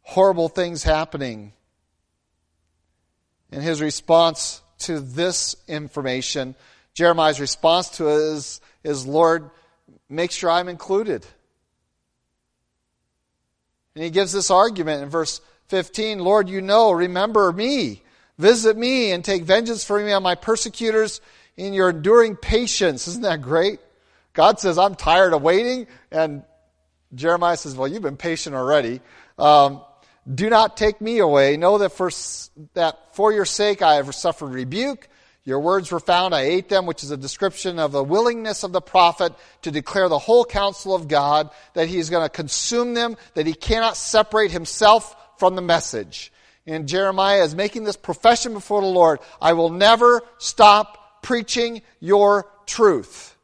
horrible things happening. And his response to this information, Jeremiah's response to it is is Lord, make sure I'm included. And he gives this argument in verse 15 Lord, you know, remember me, visit me, and take vengeance for me on my persecutors in your enduring patience. Isn't that great? God says, I'm tired of waiting. And Jeremiah says, Well, you've been patient already. Um, do not take me away. Know that for, that for your sake I have suffered rebuke. Your words were found, I ate them, which is a description of the willingness of the prophet to declare the whole counsel of God, that he is going to consume them, that he cannot separate himself from the message. And Jeremiah is making this profession before the Lord. I will never stop preaching your truth.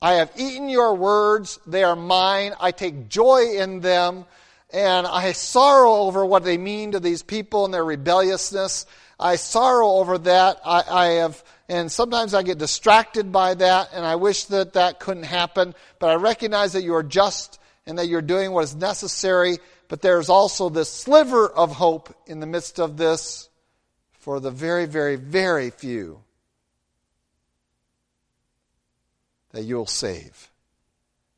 I have eaten your words, they are mine, I take joy in them, and I sorrow over what they mean to these people and their rebelliousness. I sorrow over that. I, I have, and sometimes I get distracted by that, and I wish that that couldn't happen. But I recognize that you are just and that you're doing what is necessary. But there's also this sliver of hope in the midst of this for the very, very, very few that you'll save.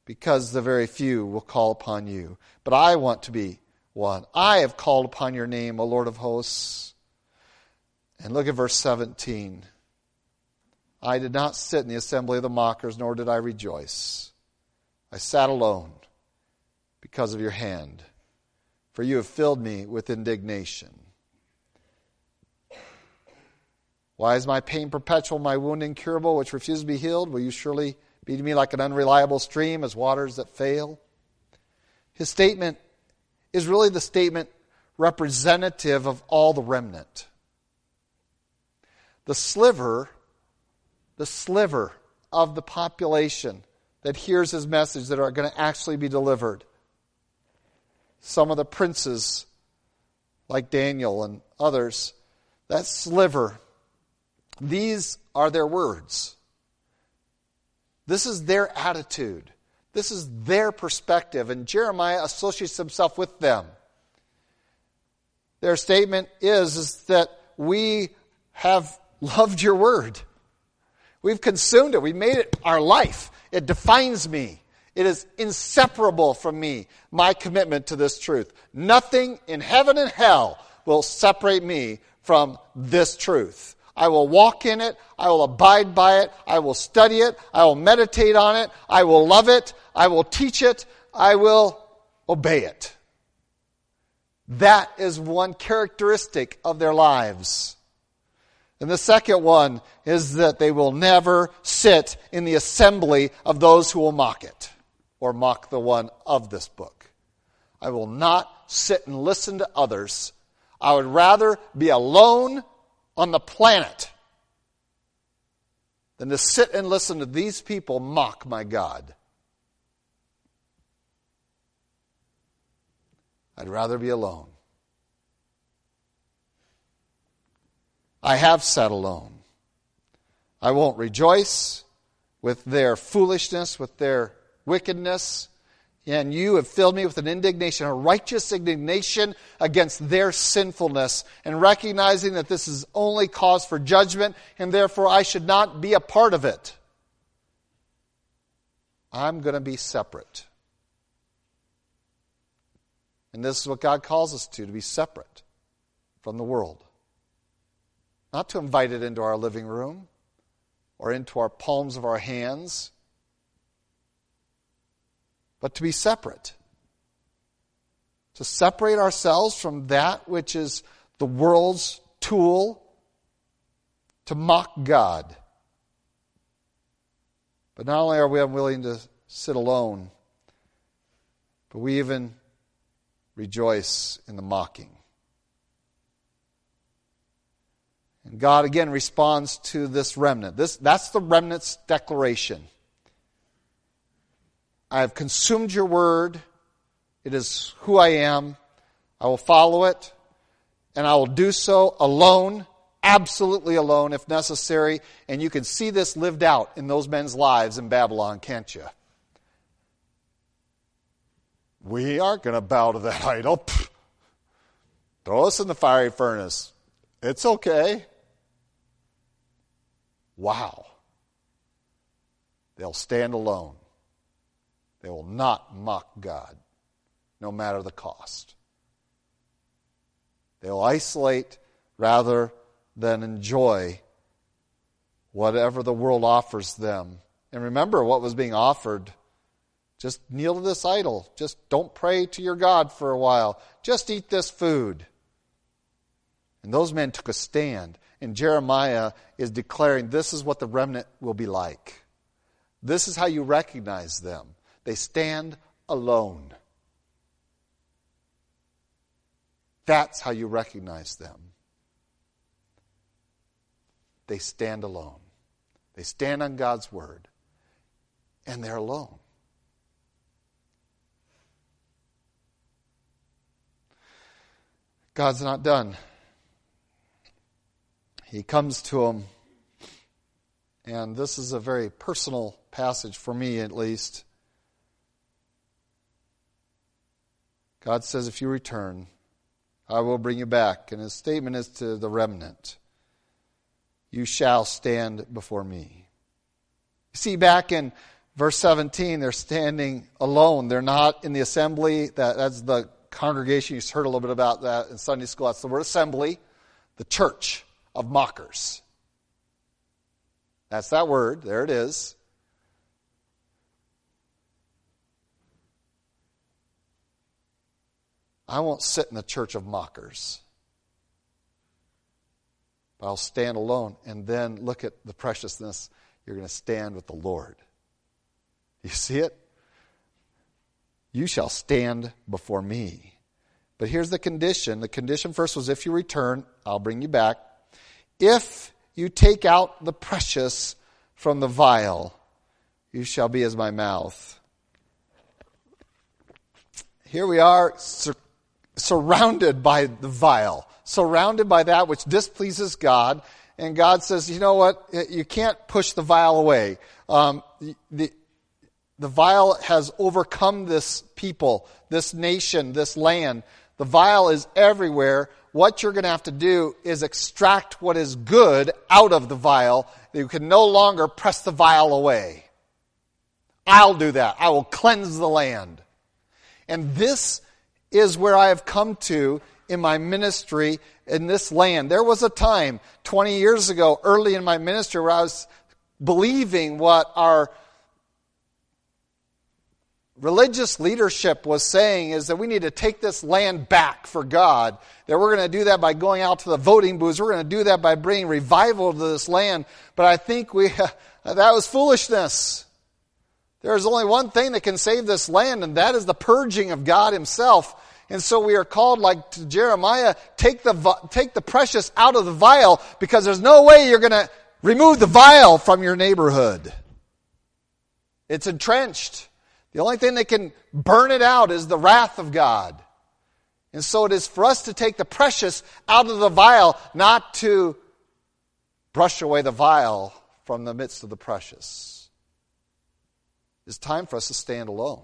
Because the very few will call upon you. But I want to be one. I have called upon your name, O Lord of hosts. And look at verse 17. I did not sit in the assembly of the mockers, nor did I rejoice. I sat alone because of your hand, for you have filled me with indignation. Why is my pain perpetual, my wound incurable, which refuses to be healed? Will you surely be to me like an unreliable stream, as waters that fail? His statement is really the statement representative of all the remnant the sliver, the sliver of the population that hears his message that are going to actually be delivered. Some of the princes, like Daniel and others, that sliver, these are their words. This is their attitude. This is their perspective, and Jeremiah associates himself with them. Their statement is, is that we have loved your word. We've consumed it. We've made it our life. It defines me. It is inseparable from me, my commitment to this truth. Nothing in heaven and hell will separate me from this truth. I will walk in it. I will abide by it. I will study it. I will meditate on it. I will love it. I will teach it. I will obey it. That is one characteristic of their lives. And the second one is that they will never sit in the assembly of those who will mock it or mock the one of this book. I will not sit and listen to others. I would rather be alone on the planet than to sit and listen to these people mock my God. I'd rather be alone. I have sat alone. I won't rejoice with their foolishness, with their wickedness. And you have filled me with an indignation, a righteous indignation against their sinfulness, and recognizing that this is only cause for judgment, and therefore I should not be a part of it. I'm going to be separate. And this is what God calls us to, to be separate from the world. Not to invite it into our living room or into our palms of our hands but to be separate. To separate ourselves from that which is the world's tool to mock God. But not only are we unwilling to sit alone, but we even rejoice in the mocking. And God again responds to this remnant. This, that's the remnant's declaration. I have consumed your word. It is who I am. I will follow it, and I will do so alone, absolutely alone if necessary. And you can see this lived out in those men's lives in Babylon, can't you? We aren't going to bow to that *laughs* idol. Pfft. Throw us in the fiery furnace. It's okay. Wow. They'll stand alone. They will not mock God, no matter the cost. They will isolate rather than enjoy whatever the world offers them. And remember what was being offered. Just kneel to this idol. Just don't pray to your God for a while. Just eat this food. And those men took a stand. And Jeremiah is declaring this is what the remnant will be like. This is how you recognize them. They stand alone. That's how you recognize them. They stand alone. They stand on God's word, and they're alone. God's not done. He comes to them, and this is a very personal passage for me at least. God says, if you return, I will bring you back. And his statement is to the remnant You shall stand before me. You see, back in verse 17, they're standing alone. They're not in the assembly. That, that's the congregation. You've heard a little bit about that in Sunday school. That's the word assembly, the church of mockers. That's that word. There it is. I won't sit in the church of mockers. But I'll stand alone and then look at the preciousness. You're going to stand with the Lord. You see it? You shall stand before me. But here's the condition. The condition first was if you return, I'll bring you back. If you take out the precious from the vile, you shall be as my mouth. Here we are, surrounded by the vile, surrounded by that which displeases God. And God says, you know what? You can't push the vile away. Um, the, the vile has overcome this people, this nation, this land. The vile is everywhere. What you're going to have to do is extract what is good out of the vile. You can no longer press the vile away. I'll do that. I will cleanse the land. And this is where I have come to in my ministry in this land. There was a time 20 years ago, early in my ministry, where I was believing what our religious leadership was saying is that we need to take this land back for God. That we're going to do that by going out to the voting booths. We're going to do that by bringing revival to this land. But I think we, *laughs* that was foolishness. There is only one thing that can save this land, and that is the purging of God Himself. And so we are called, like to Jeremiah, take the, take the precious out of the vile because there's no way you're going to remove the vile from your neighborhood. It's entrenched. The only thing that can burn it out is the wrath of God. And so it is for us to take the precious out of the vile, not to brush away the vile from the midst of the precious. It's time for us to stand alone,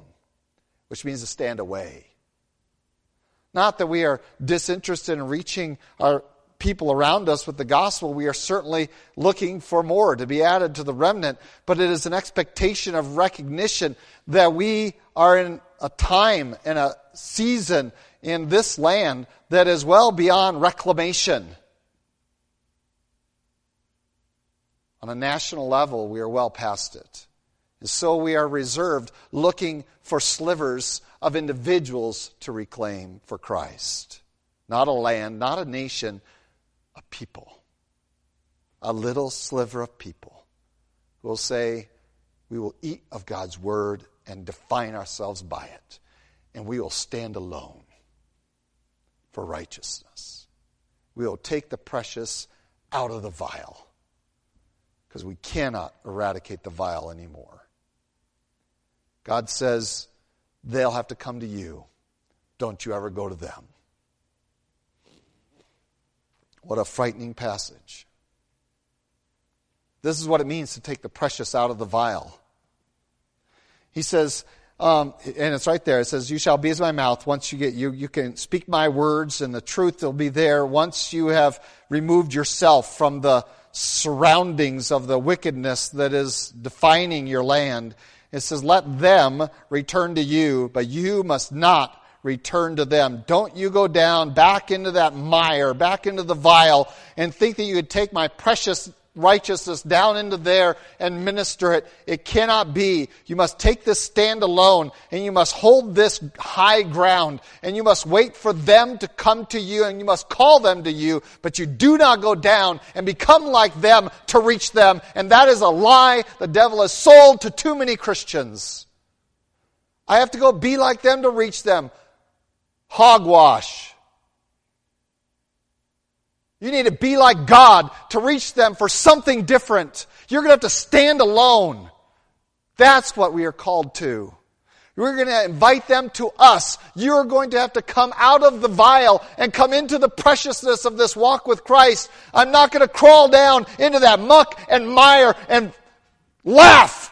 which means to stand away. Not that we are disinterested in reaching our people around us with the gospel. We are certainly looking for more to be added to the remnant, but it is an expectation of recognition that we are in a time and a season in this land that is well beyond reclamation. On a national level, we are well past it. And so we are reserved looking for slivers of individuals to reclaim for Christ. Not a land, not a nation, a people. A little sliver of people who will say, We will eat of God's word and define ourselves by it, and we will stand alone for righteousness. We will take the precious out of the vile because we cannot eradicate the vile anymore. God says they'll have to come to you. Don't you ever go to them. What a frightening passage. This is what it means to take the precious out of the vile. He says, um, and it's right there. It says, "You shall be as my mouth." Once you get you, you can speak my words, and the truth will be there. Once you have removed yourself from the surroundings of the wickedness that is defining your land, it says, "Let them return to you, but you must not return to them. Don't you go down back into that mire, back into the vile, and think that you could take my precious righteousness down into there and minister it. It cannot be. You must take this stand alone and you must hold this high ground and you must wait for them to come to you and you must call them to you, but you do not go down and become like them to reach them. And that is a lie the devil has sold to too many Christians. I have to go be like them to reach them. Hogwash. You need to be like God to reach them for something different. You're going to have to stand alone. That's what we are called to. We're going to invite them to us. You're going to have to come out of the vile and come into the preciousness of this walk with Christ. I'm not going to crawl down into that muck and mire and laugh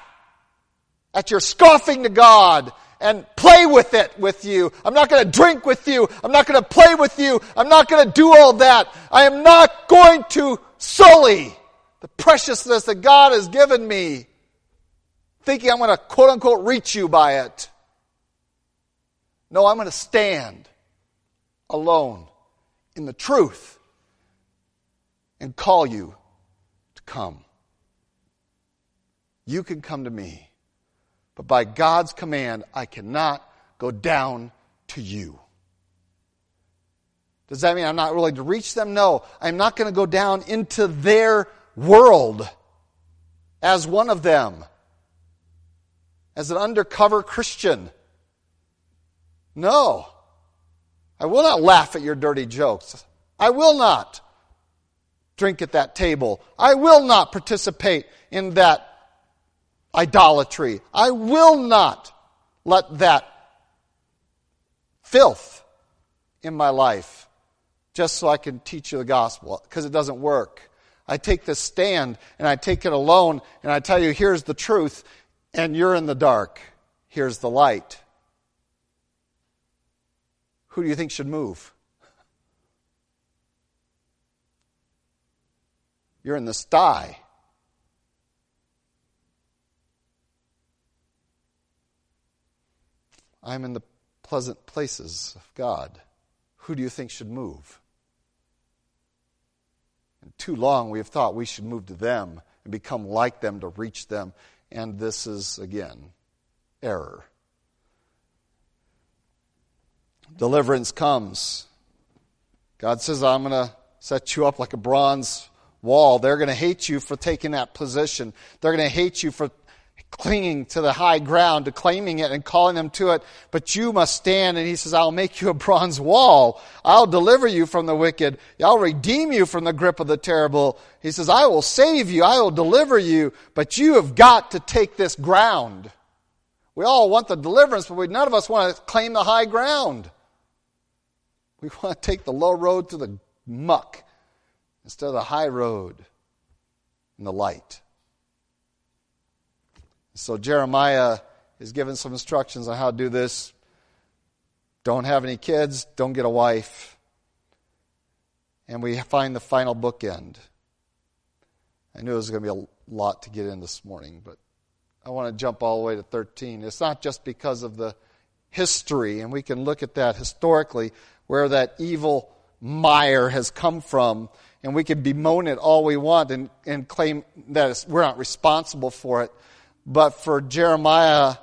at your scoffing to God and play with it with you. I'm not going to drink with you. I'm not going to play with you. I'm not going to do all that. I am not going to sully the preciousness that God has given me, thinking I'm going to quote unquote reach you by it. No, I'm going to stand alone in the truth and call you to come. You can come to me. But by God's command, I cannot go down to you. Does that mean I'm not willing to reach them? No. I'm not going to go down into their world as one of them, as an undercover Christian. No. I will not laugh at your dirty jokes. I will not drink at that table. I will not participate in that idolatry. I will not let that filth in my life just so I can teach you the gospel because it doesn't work. I take this stand and I take it alone and I tell you, here's the truth, and you're in the dark. Here's the light. Who do you think should move? You're in the sty. I'm in the pleasant places of God. Who do you think should move? And too long we have thought we should move to them and become like them to reach them. And this is, again, error. Deliverance comes. God says, I'm going to set you up like a bronze wall. They're going to hate you for taking that position. They're going to hate you for clinging to the high ground, to claiming it and calling them to it. But you must stand, and he says, I'll make you a bronze wall. I'll deliver you from the wicked. I'll redeem you from the grip of the terrible. He says, I will save you. I will deliver you. But you have got to take this ground. We all want the deliverance, but we, none of us want to claim the high ground. We *laughs* want to take the low road to the muck instead of the high road and the light. So Jeremiah is given some instructions on how to do this. Don't have any kids, don't get a wife. And we find the final bookend. I knew it was going to be a lot to get in this morning, but I want to jump all the way to 13. It's not just because of the history, and we can look at that historically, where that evil mire has come from, and we can bemoan it all we want and, and claim that we're not responsible for it. But for Jeremiah,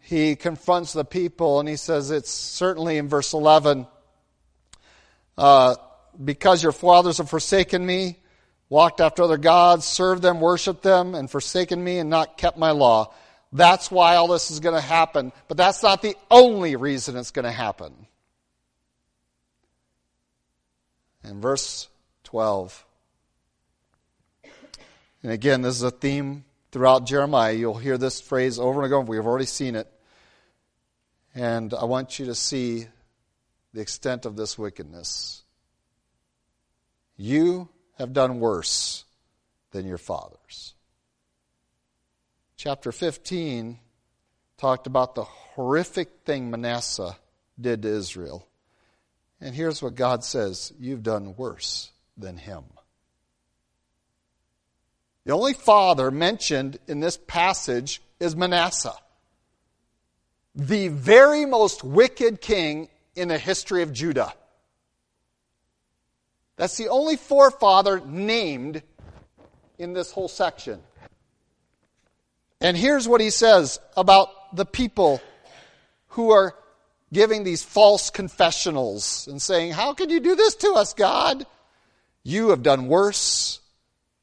he confronts the people, and he says it's certainly in verse 11 uh, because your fathers have forsaken me, walked after other gods, served them, worshiped them, and forsaken me and not kept my law. That's why all this is going to happen. But that's not the only reason it's going to happen. In verse 12, and again, this is a theme throughout Jeremiah. You'll hear this phrase over and over. We've already seen it. And I want you to see the extent of this wickedness. You have done worse than your fathers. Chapter 15 talked about the horrific thing Manasseh did to Israel. And here's what God says You've done worse than him. The only father mentioned in this passage is Manasseh, the very most wicked king in the history of Judah. That's the only forefather named in this whole section. And here's what he says about the people who are giving these false confessionals and saying, How could you do this to us, God? You have done worse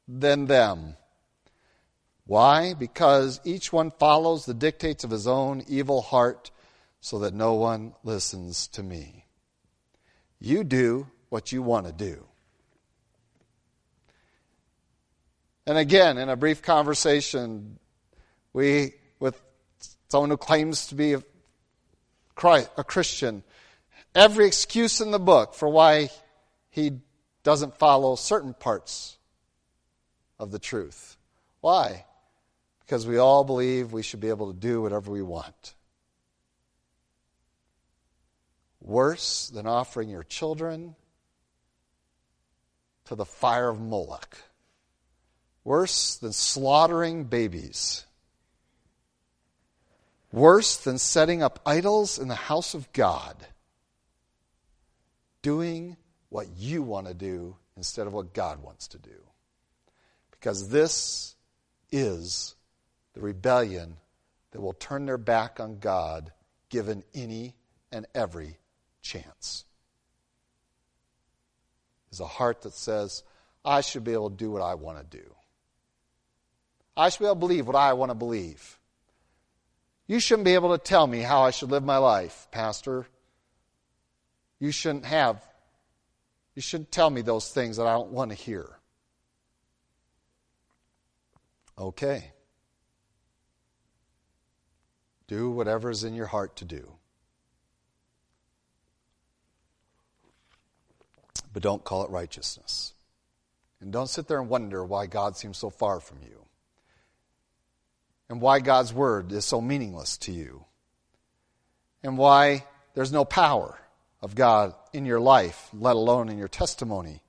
than them. Why? Because each one follows the dictates of his own evil heart so that no one listens to me. You do what you want to do. And again, in a brief conversation, we, with someone who claims to be a, Christ, a Christian, every excuse in the book for why he doesn't follow certain parts of the truth. Why? Because we all believe we should be able to do whatever we want. Worse than offering your children to the fire of Moloch. Worse than slaughtering babies. Worse than setting up idols in the house of God. Doing what you want to do instead of what God wants to do. Because this is the rebellion that will turn their back on God given any and every chance. Is a heart that says, I should be able to do what I want to do. I should be able to believe what I want to believe. You shouldn't be able to tell me how I should live my life, Pastor. You shouldn't have, you shouldn't tell me those things that I don't want to hear. Okay. Do whatever is in your heart to do. But don't call it righteousness. And don't sit there and wonder why God seems so far from you and why God's word is so meaningless to you and why there's no power of God in your life, let alone in your testimony,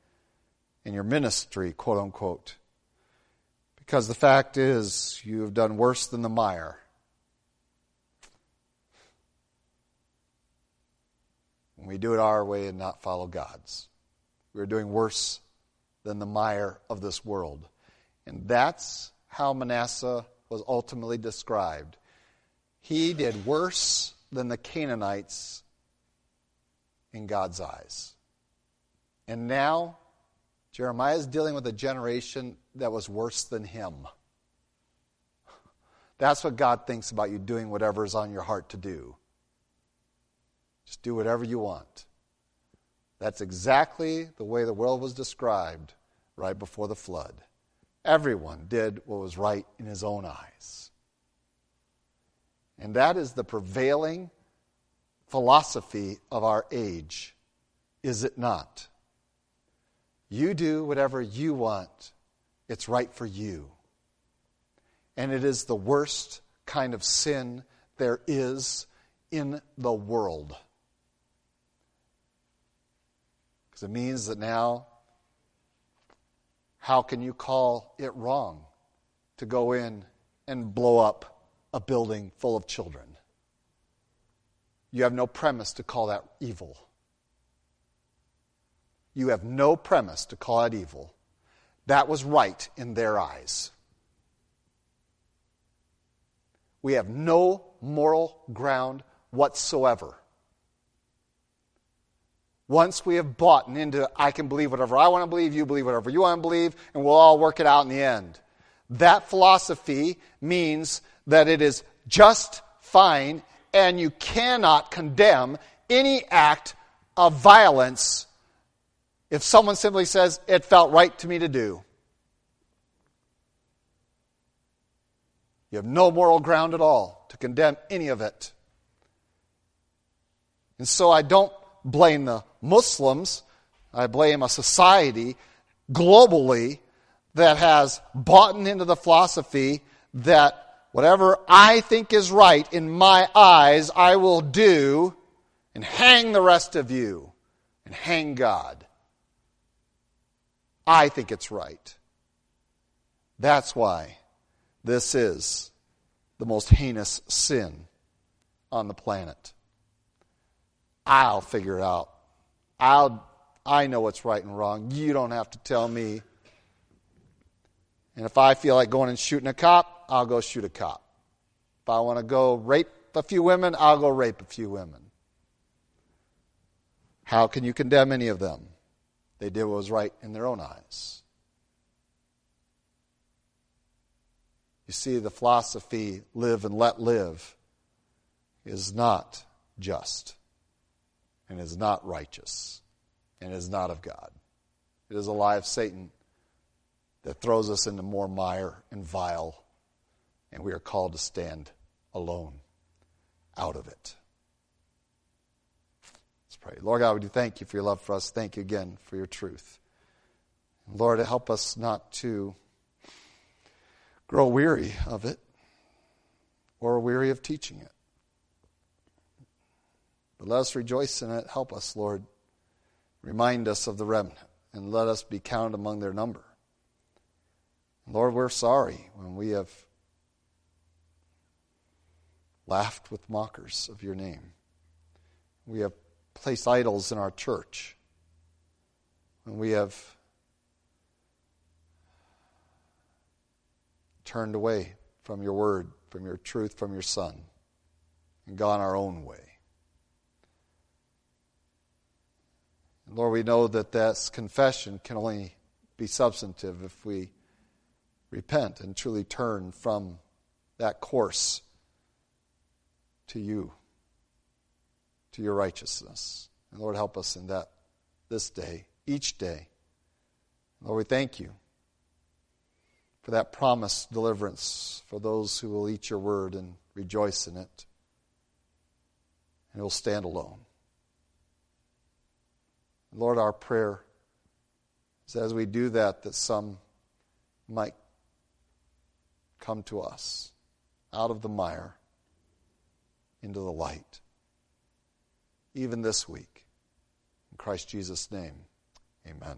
in your ministry, quote unquote. Because the fact is, you have done worse than the mire. When we do it our way and not follow God's, we're doing worse than the mire of this world. And that's how Manasseh was ultimately described. He did worse than the Canaanites in God's eyes. And now, Jeremiah is dealing with a generation that was worse than him. That's what God thinks about you doing whatever is on your heart to do. Just do whatever you want. That's exactly the way the world was described right before the flood. Everyone did what was right in his own eyes. And that is the prevailing philosophy of our age, is it not? You do whatever you want, it's right for you. And it is the worst kind of sin there is in the world. Because it means that now, how can you call it wrong to go in and blow up a building full of children? You have no premise to call that evil. You have no premise to call it evil. That was right in their eyes. We have no moral ground whatsoever. Once we have bought into, I can believe whatever I want to believe, you believe whatever you want to believe, and we'll all work it out in the end. That philosophy means that it is just fine and you cannot condemn any act of violence if someone simply says, it felt right to me to do. You have no moral ground at all to condemn any of it. And so I don't blame the Muslims, I blame a society globally that has bought into the philosophy that whatever I think is right in my eyes, I will do and hang the rest of you and hang God. I think it's right. That's why this is the most heinous sin on the planet. I'll figure it out. I'll, I know what's right and wrong. You don't have to tell me. And if I feel like going and shooting a cop, I'll go shoot a cop. If I want to go rape a few women, I'll go rape a few women. How can you condemn any of them? They did what was right in their own eyes. You see, the philosophy, live and let live, is not just, and is not righteous, and is not of God. It is a lie of Satan that throws us into more mire and vile, and we are called to stand alone out of it. Pray. Lord God, we do thank you for your love for us. Thank you again for your truth. Lord, help us not to grow weary of it or weary of teaching it. But let us rejoice in it. Help us, Lord. Remind us of the remnant and let us be counted among their number. Lord, we're sorry when we have laughed with mockers of your name. We have placed idols in our church. When we have turned away from your word, from your truth, from your Son, and gone our own way. And Lord, we know that this confession can only be substantive if we repent and truly turn from that course to you, to your righteousness. And Lord, help us in that this day, each day. Lord, we thank you for that promised deliverance for those who will eat your word and rejoice in it. And will stand alone. Lord, our prayer is as we do that, that some might come to us out of the mire into the light. Even this week. In Christ Jesus' name, amen.